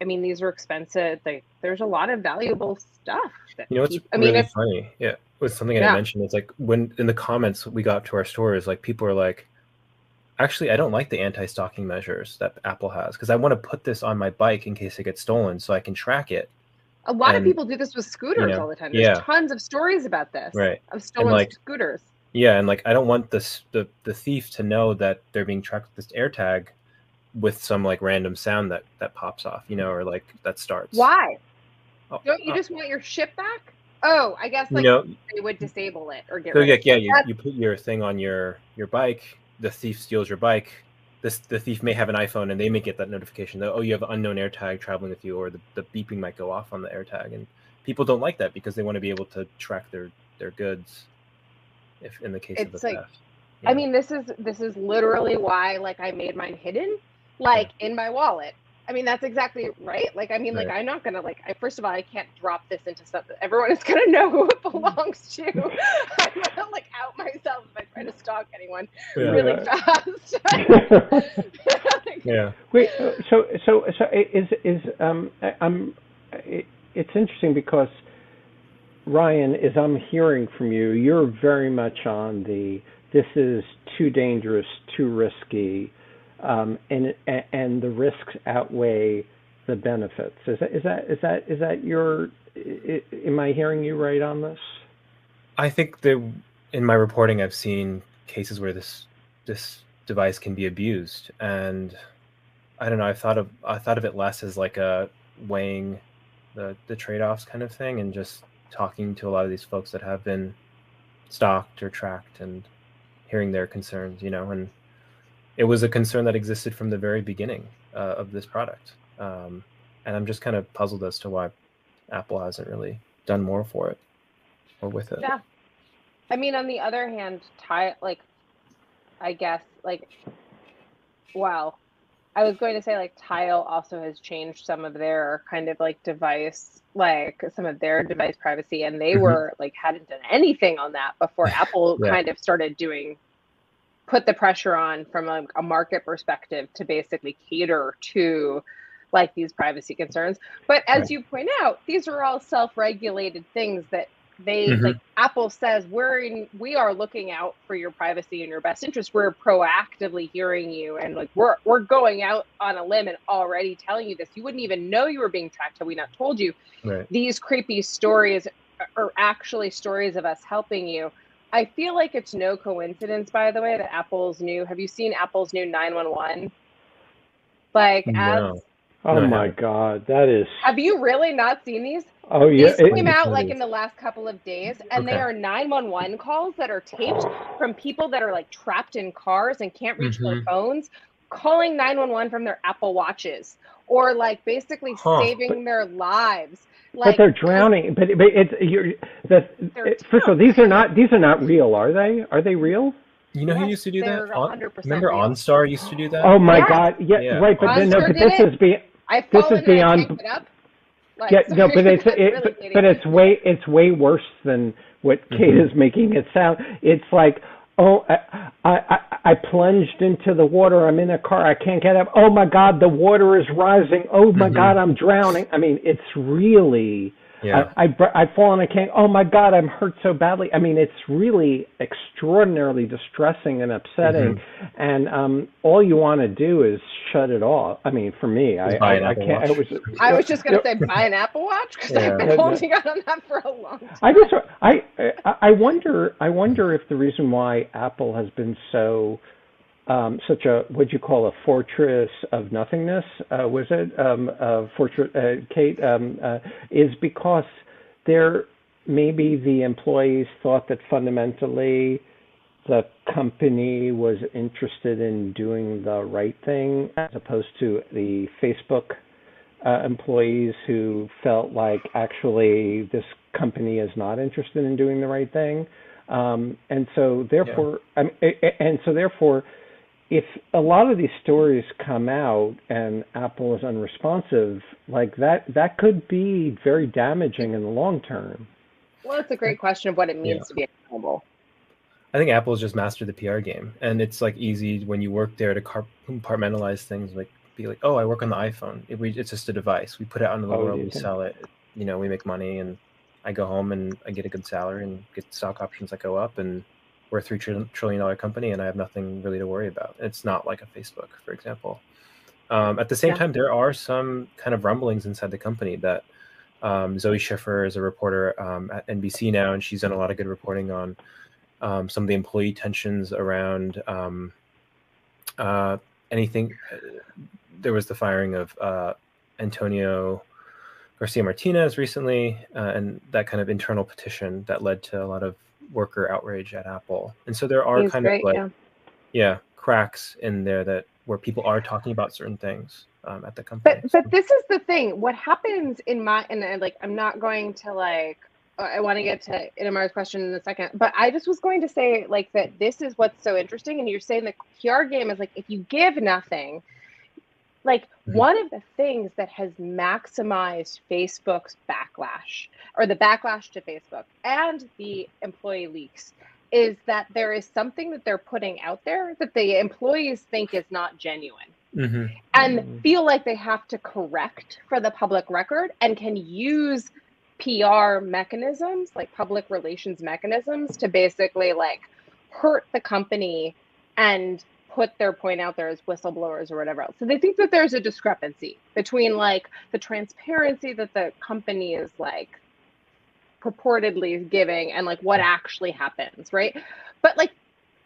I mean, these are expensive. Like, there's a lot of valuable stuff. You know what's peop- I mean, really it's funny? Yeah, with something I Yeah. didn't. It's like when in the comments we got to our stores, like people are like, "Actually, I don't like the anti-stalking measures that Apple has because I want to put this on my bike in case it gets stolen, so I can track it." A lot of people do this with scooters know, all the time. There's yeah. tons of stories about this Right. of stolen like, scooters. Yeah, and like I don't want this the the thief to know that they're being tracked with this AirTag with some like random sound that that pops off, you know, or like that starts. Why? Oh, Don't you uh, just want your ship back? Oh, I guess you like know, they would disable it or get So rid it. yeah, you, you put your thing on your your bike. The thief steals your bike. This the thief may have an iPhone and they may get that notification that oh you have an unknown AirTag traveling with you, or the, the beeping might go off on the AirTag, and people don't like that because they want to be able to track their their goods. If in the case of It's a like- theft. I mean, this is this is literally why like I made mine hidden, like in my wallet. I mean, that's exactly right. Like, I mean, like I'm not gonna like. I, first of all, I can't drop this into something. Everyone is gonna know who it belongs to. I'm gonna like out myself if I try to stalk anyone yeah. really fast. Yeah. Wait, so so so i- is is um I- I'm i- it's interesting because Ryan, as I'm hearing from you, you're very much on the this is too dangerous, too risky, um, and and the risks outweigh the benefits. Is that is that is that is that your? Am I hearing you right on this? I think that in my reporting, I've seen cases where this this device can be abused, and I don't know. I thought of I thought of it less as like a weighing the the trade offs kind of thing, and just talking to a lot of these folks that have been stalked or tracked, and hearing their concerns. You know, and it was a concern that existed from the very beginning uh, of this product, um, and I'm just kind of puzzled as to why Apple hasn't really done more for it or with it. Yeah. I mean, on the other hand, tie like, I guess like, well, I was going to say like Tile also has changed some of their kind of like device, like some of their device privacy, and they Mhm. were like hadn't done anything on that before Apple Yeah. kind of started doing, put the pressure on from a, a market perspective to basically cater to like these privacy concerns. But as Right. you point out, these are all self-regulated things that they Mhm. like Apple says we're in we are looking out for your privacy and your best interest. We're proactively hearing you and like we're we're going out on a limb and already telling you this. You wouldn't even know you were being tracked had we not told you. Right. These creepy stories are actually stories of us helping you. I feel like it's no coincidence, by the way, that Apple's new. Have you seen Apple's new 911? Like, No. ads. Oh No, my. God, that is. Have you really not seen these? Oh yeah, These it- came out It like is. in the last couple of days, and they are 911 calls that are taped from people that are like trapped in cars and can't reach their Mhm. phones, calling 911 from their Apple Watches, or like basically Huh. saving their lives. But they're drowning. But but it's you're that. They're it- First of all, these are not these are not real, are they? Are they real? You know who used to do that? On- 100% Remember real. OnStar used to do that? Oh my Yes. God! Yeah, Yeah. right. But then, no, but this it. is be this is fallen I beyond- picked it up. Like, yeah no, but it's it, really but, but it's way it's way worse than what Kate Mhm. is making it sound. It's like. Oh, I, I I plunged into the water. I'm in a car. I can't get up. Oh my God, the water is rising. Oh my Mhm. God, I'm drowning. I mean, it's really Yeah. I, I, br- I fall and I can't. Oh my God, I'm hurt so badly. I mean, it's really extraordinarily distressing and upsetting. Mm-hmm. And um, all you want to do is shut it off. I mean, for me, I, Just buy an I, I can't. I Watch. was, I was just gonna say buy an Apple Watch because Yeah. I've been Yeah, yeah. holding out on that for a long time. I just, I, I, I wonder, I wonder if the reason why Apple has been so, um, such a what you call a fortress of nothingness, uh, was it, um, uh, fortress, uh, Kate, um, uh, is because there maybe the employees thought that fundamentally the company was interested in doing the right thing as opposed to the Facebook uh, employees who felt like actually this company is not interested in doing the right thing. Um, and so therefore, I mean, and so therefore, if a lot of these stories come out and Apple is unresponsive, like that, that could be very damaging in the long term. Well, it's a great question of what it means Yeah. to be accountable. I think Apple's just mastered the PR game, and it's like easy when you work there to compartmentalize things. Like be like, oh, I work on the iPhone. It, we, it's just a device. We put it out into the Oh, world. you We sell it. You know, we make money, and I go home and I get a good salary and get stock options that go up, and we're a three trillion dollar company, and I have nothing really to worry about. It's not like a Facebook, for example. Um, at the same Yeah. time, there are some kind of rumblings inside the company that um, Zoe Schiffer is a reporter um, at NBC now, and she's done a lot of good reporting on um, some of the employee tensions around um, uh, anything. uh, There was the firing of uh, Antonio Garcia Martinez recently, uh, and that kind of internal petition that led to a lot of worker outrage at Apple. And so there are kind great, of like yeah. yeah cracks in there that where people are talking about certain things um, at the company. But but this is the thing. What happens in my and I, like I'm not going to like uh, I want to get to Inamar's question in a second, but I just was going to say like that this is what's so interesting, and you're saying the PR game is like if you give nothing, like Mhm. one of the things that has maximized Facebook's backlash or the backlash to Facebook and the employee leaks is that there is something that they're putting out there that the employees think is not genuine Mhm. and Mhm. feel like they have to correct for the public record and can use PR mechanisms, like public relations mechanisms, to basically like hurt the company and put their point out there as whistleblowers or whatever else. So they think that there's a discrepancy between like the transparency that the company is like purportedly giving and like what actually happens, right? But like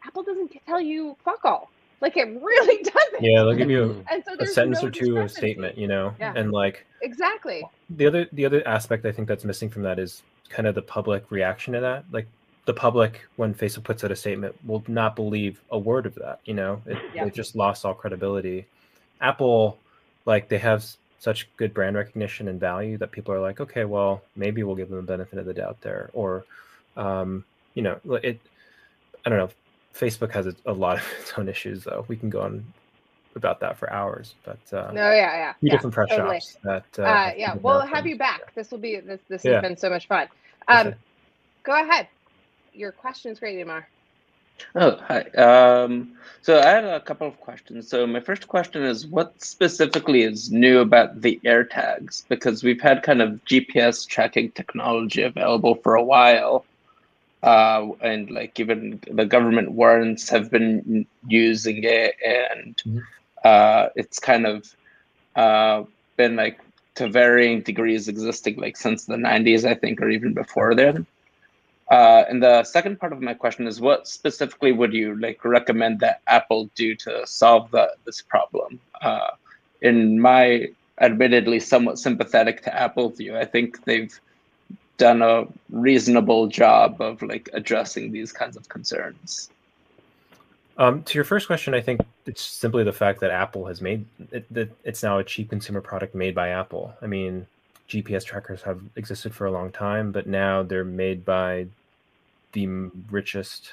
Apple doesn't tell you fuck all. Like it really doesn't. Yeah, they'll give you And so a sentence no or two, a discrepancy. statement, you know, Yeah. and like Exactly. the other the other aspect I think that's missing from that is kind of the public reaction to that. Like the public, when Facebook puts out a statement, will not believe a word of that. You know, it, Yeah. it just lost all credibility. Apple, like they have such good brand recognition and value that people are like, okay, well, maybe we'll give them the benefit of the doubt there, or, um, you know, it. I don't know. Facebook has a, a lot of its own issues, though. We can go on about that for hours, but uh, No, yeah, yeah. few yeah, different press totally. shops that. Uh, Uh, yeah, we'll have you back. This will be this. This Yeah. has been so much fun. Um, go ahead. Your question's great, Amar. Oh, hi. Um, so I had a couple of questions. So my first question is, what specifically is new about the AirTags? Because we've had kind of GPS tracking technology available for a while, uh, and like even the government warrants have been using it, and Mhm. uh, it's kind of uh, been like to varying degrees existing like since the 90s, I think, or even before then. Uh, and the second part of my question is, what specifically would you like recommend that Apple do to solve the, this problem? Uh, in my admittedly somewhat sympathetic to Apple view, I think they've done a reasonable job of like addressing these kinds of concerns. Um, to your first question, I think it's simply the fact that Apple has made it, that it's now a cheap consumer product made by Apple. I mean, GPS trackers have existed for a long time, but now they're made by the richest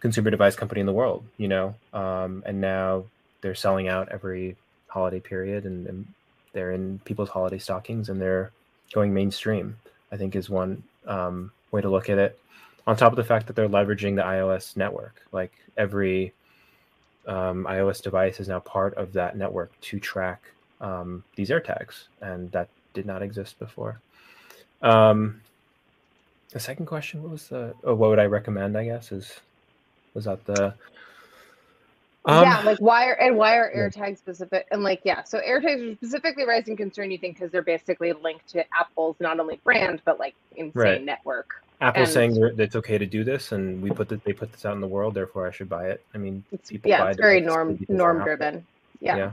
consumer device company in the world, you know, um, and now they're selling out every holiday period and, and they're in people's holiday stockings and they're going mainstream, I think is one um, way to look at it on top of the fact that they're leveraging the iOS network. Like every um, iOS device is now part of that network to track um, these AirTags, and that did not exist before. Um, the second question what was the? Oh, what would I recommend? I guess is was that the? Um, yeah, like why are and why are yeah. AirTags specific? And like, yeah, so AirTags are specifically raising concern. You think because they're basically linked to Apple's not only brand but like insane Right. network. Apple's and- saying that it's okay to do this, and we put that they put this out in the world, therefore I should buy it. I mean, It's people yeah, buy it's very norm norm driven. Yeah.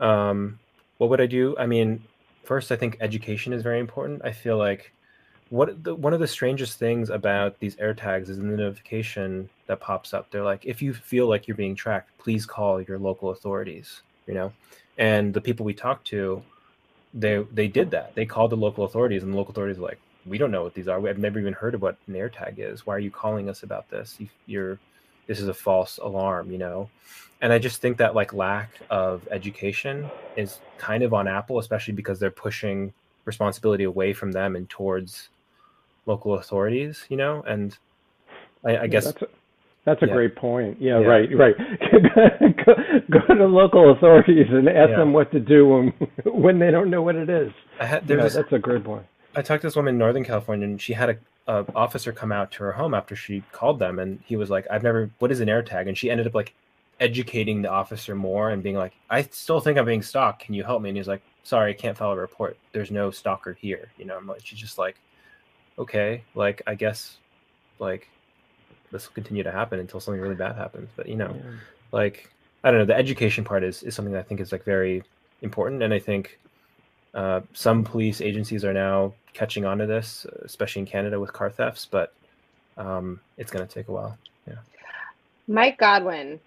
Yeah. Um, what would I do? I mean, first, I think education is very important. I feel like what the, one of the strangest things about these AirTags is the notification that pops up. They're like, if you feel like you're being tracked, please call your local authorities. You know, and the people we talked to, they they did that. They called the local authorities, and the local authorities were like, we don't know what these are. I've never even heard of what an AirTag is. Why are you calling us about this? You, you're this is a false alarm. You know, and I just think that like lack of education is kind of on Apple, especially because they're pushing responsibility away from them and towards local authorities, you know, and I, I guess that's a, that's a yeah. great point. Yeah, Yeah. right, right. go, go to local authorities and ask Yeah. them what to do when, when they don't know what it is. I had Yeah, was that's a great point. I talked to this woman in Northern California, and she had a, a officer come out to her home after she called them, and he was like, "I've never. What is an AirTag?" And she ended up like educating the officer more and being like, "I still think I'm being stalked. Can you help me?" And he's like, "Sorry, I can't file a report. There's no stalker here." You know, I'm like, she's just like, "Okay, like I guess, like this will continue to happen until something really bad happens." But you know, like I don't know, the education part is is something that I think is like very important, and I think uh, some police agencies are now catching on to this, especially in Canada with car thefts, but um, it's going to take a while. Yeah. Mike Godwin,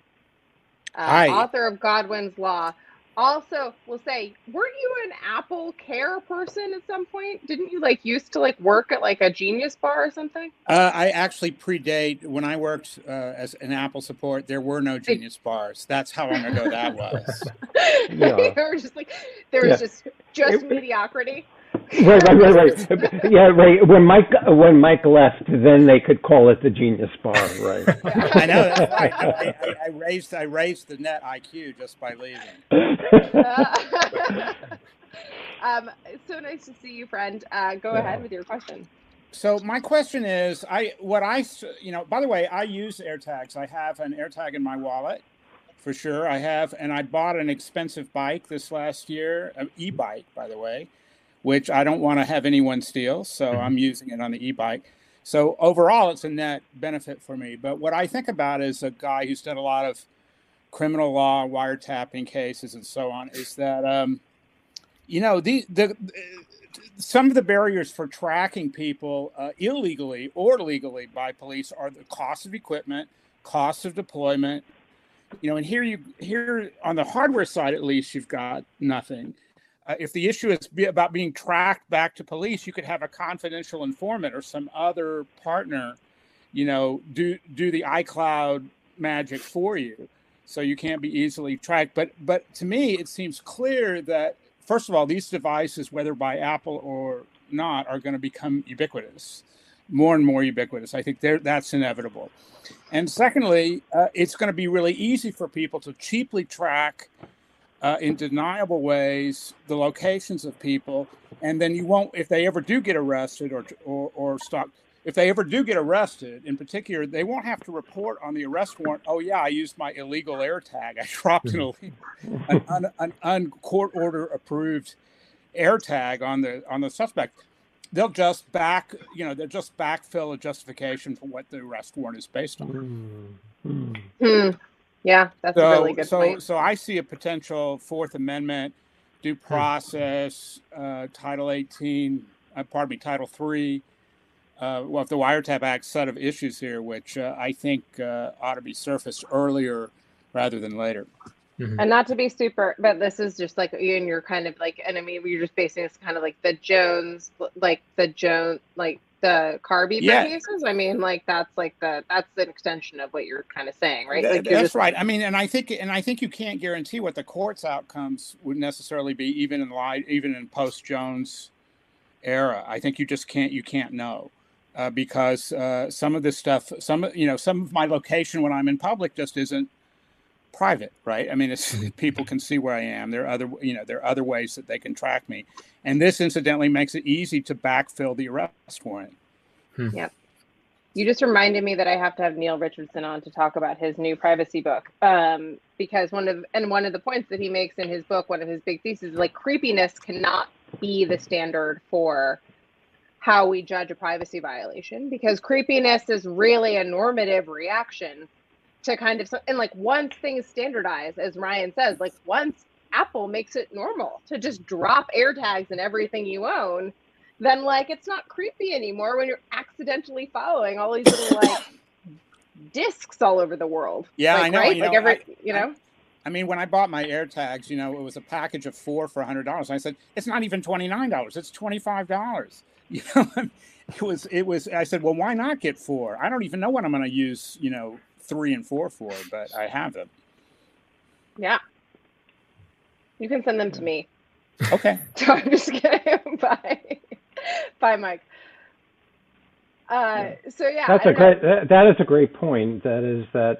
uh, Hi. author of Godwin's Law, also will say, weren't you an Apple Care person at some point? Didn't you like used to like work at like a Genius Bar or something? Uh, I actually predate when I worked uh, as an Apple support. There were no Genius bars. That's how long ago that was. Yeah. you were just like there was Yeah. just just It- mediocrity. Right, right, right, right. Yeah, right. When Mike when Mike left, then they could call it the Genius Bar, right? I know. Right. I, I, I raised I raised the net IQ just by leaving. Uh, um, so nice to see you, friend. Uh, go Yeah. ahead with your question. So my question is, I what I you know. By the way, I use AirTags. I have an AirTag in my wallet, for sure. I have, and I bought an expensive bike this last year, an e-bike, by the way, which I don't want to have anyone steal. So Mhm. I'm using it on the e-bike. So overall, it's a net benefit for me. But what I think about is a guy who's done a lot of criminal law, wiretapping cases, and so on, is that um, you know the the some of the barriers for tracking people uh, illegally or legally by police are the cost of equipment, cost of deployment. You know, and here you here on the hardware side, at least, you've got nothing. Uh, if the issue is be about being tracked back to police, you could have a confidential informant or some other partner, you know, do do the iCloud magic for you, so you can't be easily tracked. But but to me, it seems clear that first of all, these devices, whether by Apple or not, are going to become ubiquitous, more and more ubiquitous. I think that's inevitable. And secondly, uh, it's going to be really easy for people to cheaply track uh, in deniable ways the locations of people, and then you won't, if they ever do get arrested or or, or stopped. If they ever do get arrested, in particular, they won't have to report on the arrest warrant. Oh yeah, I used my illegal air tag. I dropped an, illegal, an, un, an uncourt order approved air tag on the on the suspect. They'll just back, you know, they'll just backfill a justification for what the arrest warrant is based on. Hmm. Hmm. Yeah, that's a really good so, point. so I see a potential Fourth Amendment, due process, uh, Title 18, uh, pardon me, Title 3, uh, well, the Wiretap Act set of issues here, which uh, I think uh, ought to be surfaced earlier rather than later. And not to be super, but this is just like you and you're kind of like, and I mean, you're just basing this kind of like the Jones, like the Jones, like the car beeper Yeah. I mean, like that's like the that's an extension of what you're kind of saying, right? Like That's just right. I mean, and I think, and I think you can't guarantee what the court's outcomes would necessarily be, even in light, even in post Jones era. I think you just can't, you can't know, uh, because uh, some of this stuff, some, of- you know, some of my location when I'm in public just isn't private, right? I mean, it's people can see where I am. There are other, you know, there are other ways that they can track me, and this incidentally makes it easy to backfill the arrest warrant. Yep, You just reminded me that I have to have Neil Richardson on to talk about his new privacy book. Um, because one of and one of the points that he makes in his book, one of his big theses, is like creepiness cannot be the standard for how we judge a privacy violation because creepiness is really a normative reaction to kind of and like once things standardize, as Ryan says, like once Apple makes it normal to just drop AirTags in everything you own, then like it's not creepy anymore when you're accidentally following all these little like discs all over the world. Yeah, like, I know. Right? Like know, every, I- you know. I mean, when I bought my AirTags, you know, it was a package of four for hundred dollars. I said, it's not even twenty nine dollars; it's twenty five dollars. You know, it was. It was. I said, well, why not get four? I don't even know what I'm going to use. You know, three and four for, but I have them. Yeah. You can send them to me. Okay. So I'm just kidding. Bye. Bye, Mike. Uh, so yeah, That's I a don't know. great. That, that is a great point. That is that,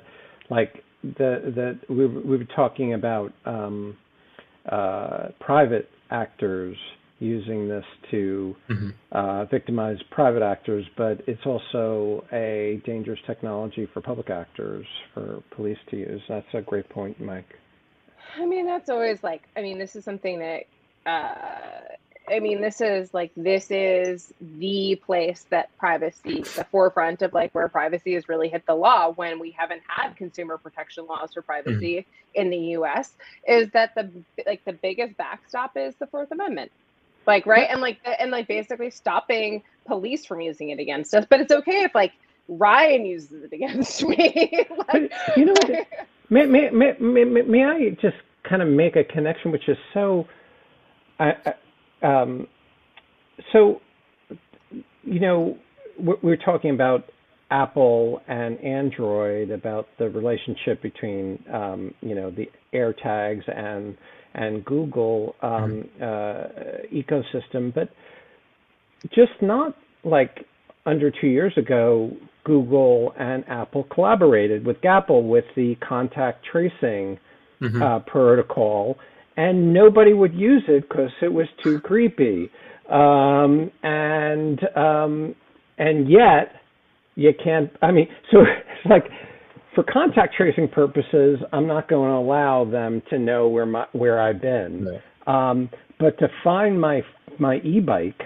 like the that we we were talking about um, uh, private actors using this to Mhm. uh, victimize private actors, but it's also a dangerous technology for public actors for police to use. That's a great point, Mike. I mean, that's always like, I mean, this is something that, uh, I mean, this is like, this is the place that privacy, the forefront of like where privacy has really hit the law when we haven't had consumer protection laws for privacy in the US, is that the, like, the biggest backstop is the Fourth Amendment. Like, right? And like, and like basically stopping police from using it against us. But it's okay if like Ryan uses it against me. like, you know what? May, may, may, may, I just kind of make a connection, which is so, I, I, um, so, you know, we're, we're talking about Apple and Android, about the relationship between, um, you know, the AirTags and and Google um, uh, ecosystem, but just not like under two years ago, Google and Apple collaborated with Gapple with the contact tracing Mhm. uh, protocol, and nobody would use it because it was too creepy. Um, and um, and yet you can't. I mean, so it's like for contact tracing purposes, I'm not going to allow them to know where my where I've been. Right. Um, but to find my my e-bike,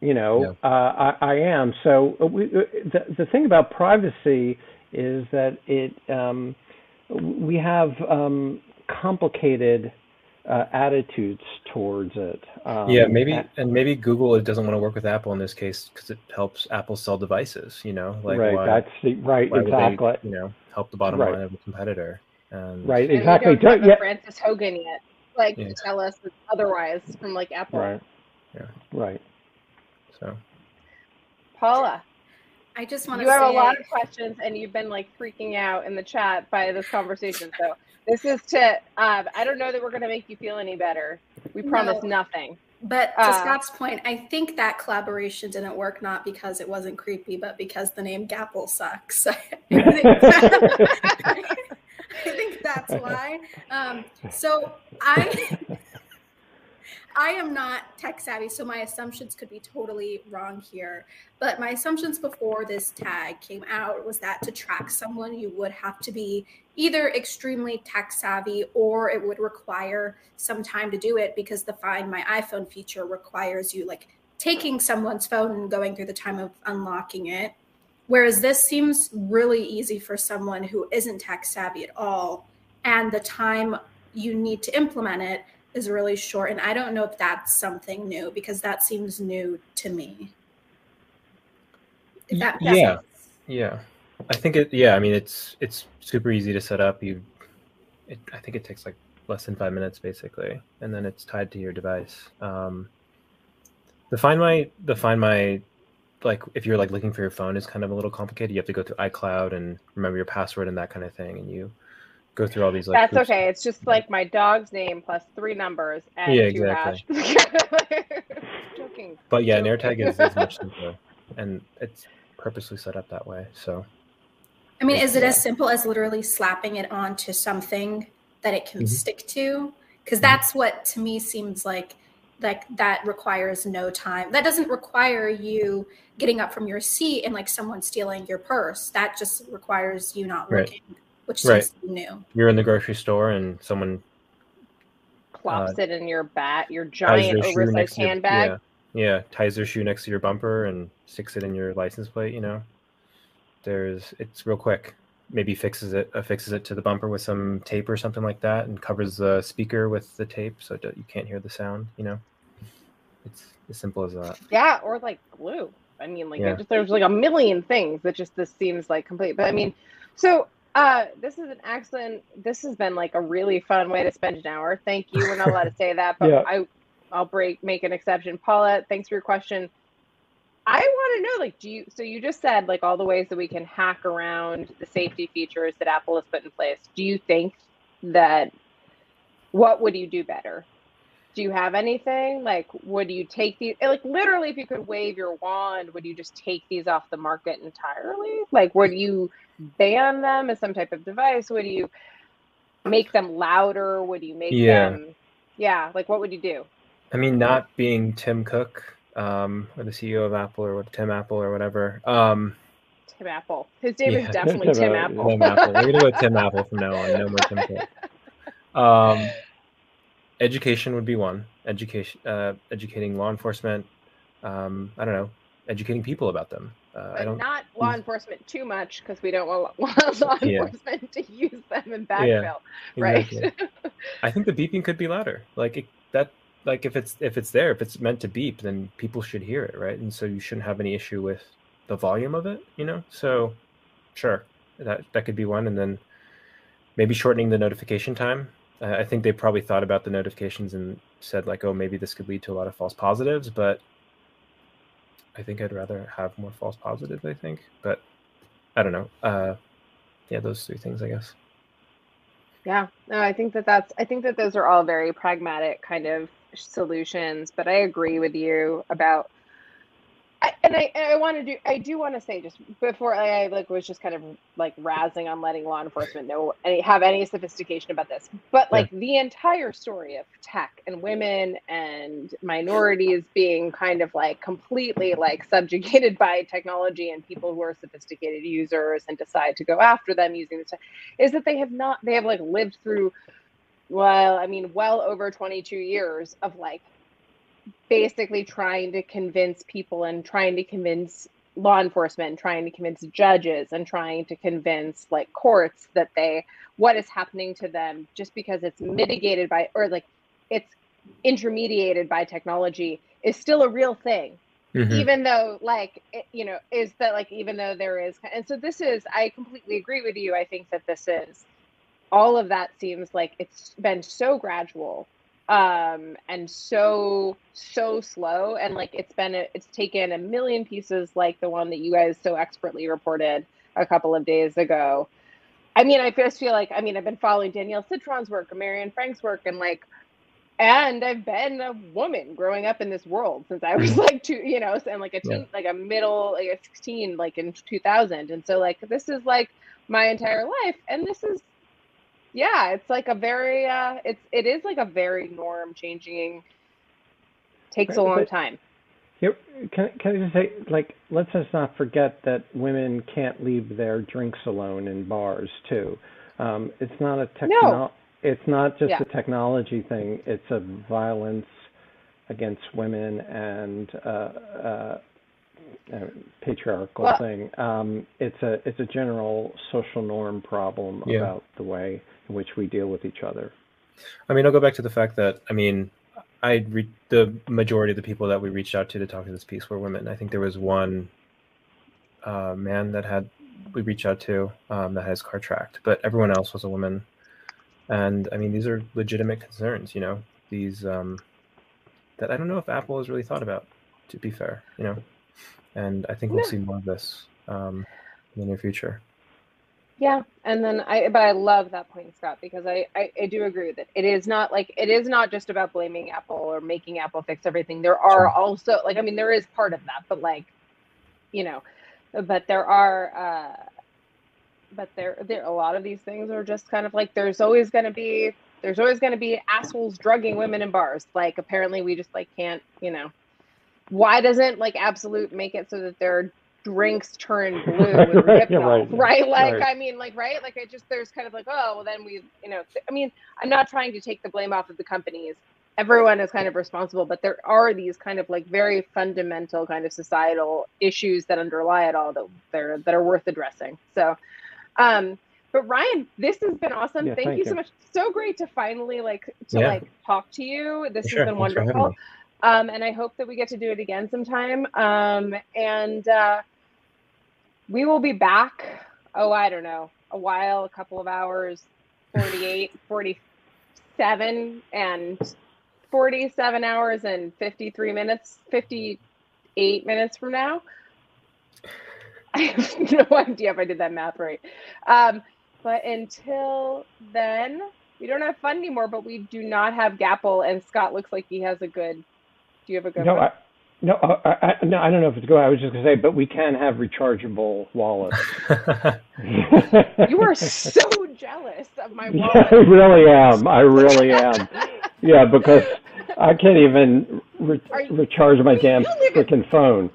you know, uh, I, I am. So uh, we, uh, the the thing about privacy is that it um, we have um, complicated uh, attitudes towards it. Um, yeah, maybe, a- and maybe Google doesn't want to work with Apple in this case because it helps Apple sell devices. You know, like right. why, that's the, right. why would exactly. they, you know, help the bottom Right. line of a competitor? And Right. And Exactly. We don't have a yeah. Frances Haugen yet, like Yeah. tell us otherwise from like Apple. Right. Yeah. Right. So Paula, I just want to you have say, a lot of questions, and you've been like freaking out in the chat by this conversation. So this is to. Um, I don't know that we're going to make you feel any better. We promise No. nothing. but to uh, Scott's point, I think that collaboration didn't work not because it wasn't creepy, but because the name Gapple sucks. I think, I think that's why. Um, so I. I am not tech savvy, so my assumptions could be totally wrong here. But my assumptions before this tag came out was that to track someone, you would have to be either extremely tech savvy or it would require some time to do it because the Find My iPhone feature requires you like taking someone's phone and going through the time of unlocking it. Whereas this seems really easy for someone who isn't tech savvy at all. And the time you need to implement it is really short. And I don't know if that's something new because that seems new to me. If that yeah, sense. yeah, I think it. Yeah, I mean it's it's super easy to set up. You, it, I think it takes like less than five minutes basically, and then it's tied to your device. Um, the find my the find my like if you're like looking for your phone is kind of a little complicated. You have to go through iCloud and remember your password and that kind of thing, and you go through all these like. That's okay. It's just like my dog's name plus three numbers and Yeah, two exactly. hash. Joking. But yeah, an Joke. AirTag is, is much simpler, and it's purposely set up that way. So I mean, is it as simple as literally slapping it onto something that it can Mhm. stick to? Because Mhm. that's what to me seems like like that requires no time. That doesn't require you getting up from your seat and like someone stealing your purse. That just requires you not Right. looking, which Right. seems new. you're in the grocery store and someone Plops uh, it in your bat, your giant their oversized to your- handbag. Yeah, yeah, ties their shoe next to your bumper and sticks it in your license plate. You know, there's it's real quick. Maybe fixes it, uh, affixes it to the bumper with some tape or something like that, and covers the speaker with the tape so that you can't hear the sound. You know, It's as simple as that. Yeah, or like glue. I mean, like Yeah. just there's like a million things that just this seems like complete. But I mean, so uh this is an excellent this has been like a really fun way to spend an hour. Thank you. We're not allowed to say that, but Yeah. I I'll break make an exception. Paula, thanks for your question. I want to know, like, do you? So you just said like all the ways that we can hack around the safety features that Apple has put in place. Do you think that what would you do better? Do you have anything like? Would you take these? Like, literally, if you could wave your wand, would you just take these off the market entirely? Like, would you ban them as some type of device? Would you make them louder? Would you make Yeah. them? Yeah, like what would you do? I mean, not being Tim Cook um, or the CEO of Apple or what Tim Apple or whatever. Um, Tim Apple. His name is definitely Tim Tim Apple. Apple. Tim Apple. We're gonna go with Tim Apple from now on. No more Tim Cook. Um, education would be one. Education, uh, educating law enforcement. Um, I don't know, educating people about them. Uh, I but don't. not law enforcement too much because we don't want law Yeah. enforcement to use them in backfill, right? Exactly. I think the beeping could be louder. Like it, that, like if it's if it's there, if it's meant to beep, then people should hear it, right? And so you shouldn't have any issue with the volume of it, you know. So, sure, that that could be one, and then maybe shortening the notification time. Uh, I think they probably thought about the notifications and said like, oh, maybe this could lead to a lot of false positives, but I think I'd rather have more false positives. I think, but I don't know. Uh, yeah, those three things, I guess. Yeah, no, I think that that's, I think that those are all very pragmatic kind of solutions, but I agree with you about, I, and I, and I want to do, I do want to say just before I, I like was just kind of like razzing on letting law enforcement know any, have any sophistication about this, but Yeah. like the entire story of tech and women and minorities being kind of like completely like subjugated by technology and people who are sophisticated users and decide to go after them using this is that they have not they have like lived through well i mean well over 22 years of like basically trying to convince people and trying to convince law enforcement and trying to convince judges and trying to convince like courts that they what is happening to them just because it's mitigated by or like it's intermediated by technology is still a real thing. Mhm. even though like it, you know is that like even though there is and so this is i completely agree with you. I think that this is all of that seems like it's been so gradual um and so so slow and like it's been a, it's taken a million pieces like the one that you guys so expertly reported a couple of days ago i mean i just feel like i mean i've been following danielle citron's work Mary Anne Franks' work and like and I've been a woman growing up in this world since I was like two, you know, and like a teen, Yeah. like a middle, like a 16, like in 2000. And so like this is like my entire life, and this is, yeah, it's like a very, uh, it's it is like a very norm changing. Takes a long but- time. Here, can, can I just say, like, let's just not forget that women can't leave their drinks alone in bars too. Um, it's not a techno. It's not just Yeah. a technology thing. It's a violence against women and uh, uh, uh, patriarchal Well- thing. Um, it's a it's a general social norm problem Yeah. about the way in which we deal with each other. I mean, I'll go back to the fact that I mean, I re- the majority of the people that we reached out to to talk to this piece were women. I think there was one uh, man that had we reached out to um, that has car tracked, but everyone else was a woman. And I mean, these are legitimate concerns. You know, these um, that I don't know if Apple has really thought about. To be fair, you know, and I think we'll Yeah. see more of this um, in the near future. Yeah, and then I, but I love that point, Scott, because I, I, I do agree with it. It is not like it is not just about blaming Apple or making Apple fix everything. There are Sure. also like I mean there is part of that, but like, you know, but there are, uh, but there there a lot of these things are just kind of like there's always going to be there's always going to be assholes drugging women in bars. Like apparently we just like can't you know, why doesn't like Absolut make it so that their drinks turn blue with Right, Hypnol, right, right? Like right. I mean, like right? Like it just there's kind of like oh well then we you know I mean I'm not trying to take the blame off of the companies. Everyone is kind of responsible, but there are these kind of like very fundamental kind of societal issues that underlie it all that they're that are worth addressing. So, um, but Ryan, this has been awesome. Yeah, thank, thank you so much. So great to finally like to Yeah. like talk to you. This Sure, has been thanks for wonderful. Um, and I hope that we get to do it again sometime. Um, and uh, we will be back. Oh, I don't know, a while, a couple of hours, 48, 47, and 47 hours and 53 minutes, 58 minutes from now. I have no idea if I did that math right. Um, but until then, we don't have fun anymore, but we do not have Gapple, and Scott looks like he has a good. Do you have a good No, one? I, no, uh, I, I, no, I don't know if it's good. I was just gonna say, but we can have rechargeable wallets. You are so jealous of my Yeah, I really am. I really am. Yeah, because I can't even re- you- recharge my damn you freaking phone.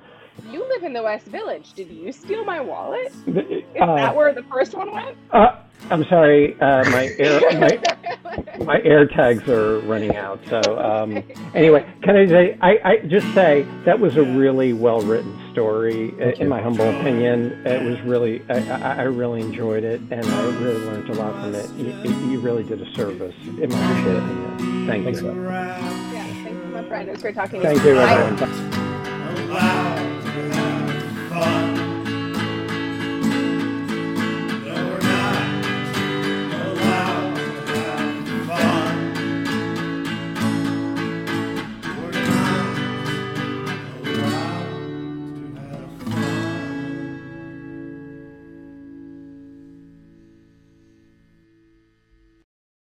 You live in the West Village. Did you steal my wallet? Is Uh, that where the first one went? uh, I'm sorry, uh, my air my, my air tags are running out. So um, anyway, can I say I, I just say that was a really well written story. uh, Thank In you. my humble opinion, it was really I, I, I really enjoyed it, and I really learned a lot from it. You, you really did a service, in my humble opinion. Thank Thanks, you. Scott. yeah, thanks so much, Brian. It was great talking to Thank you. you, Bye. everyone. Bye.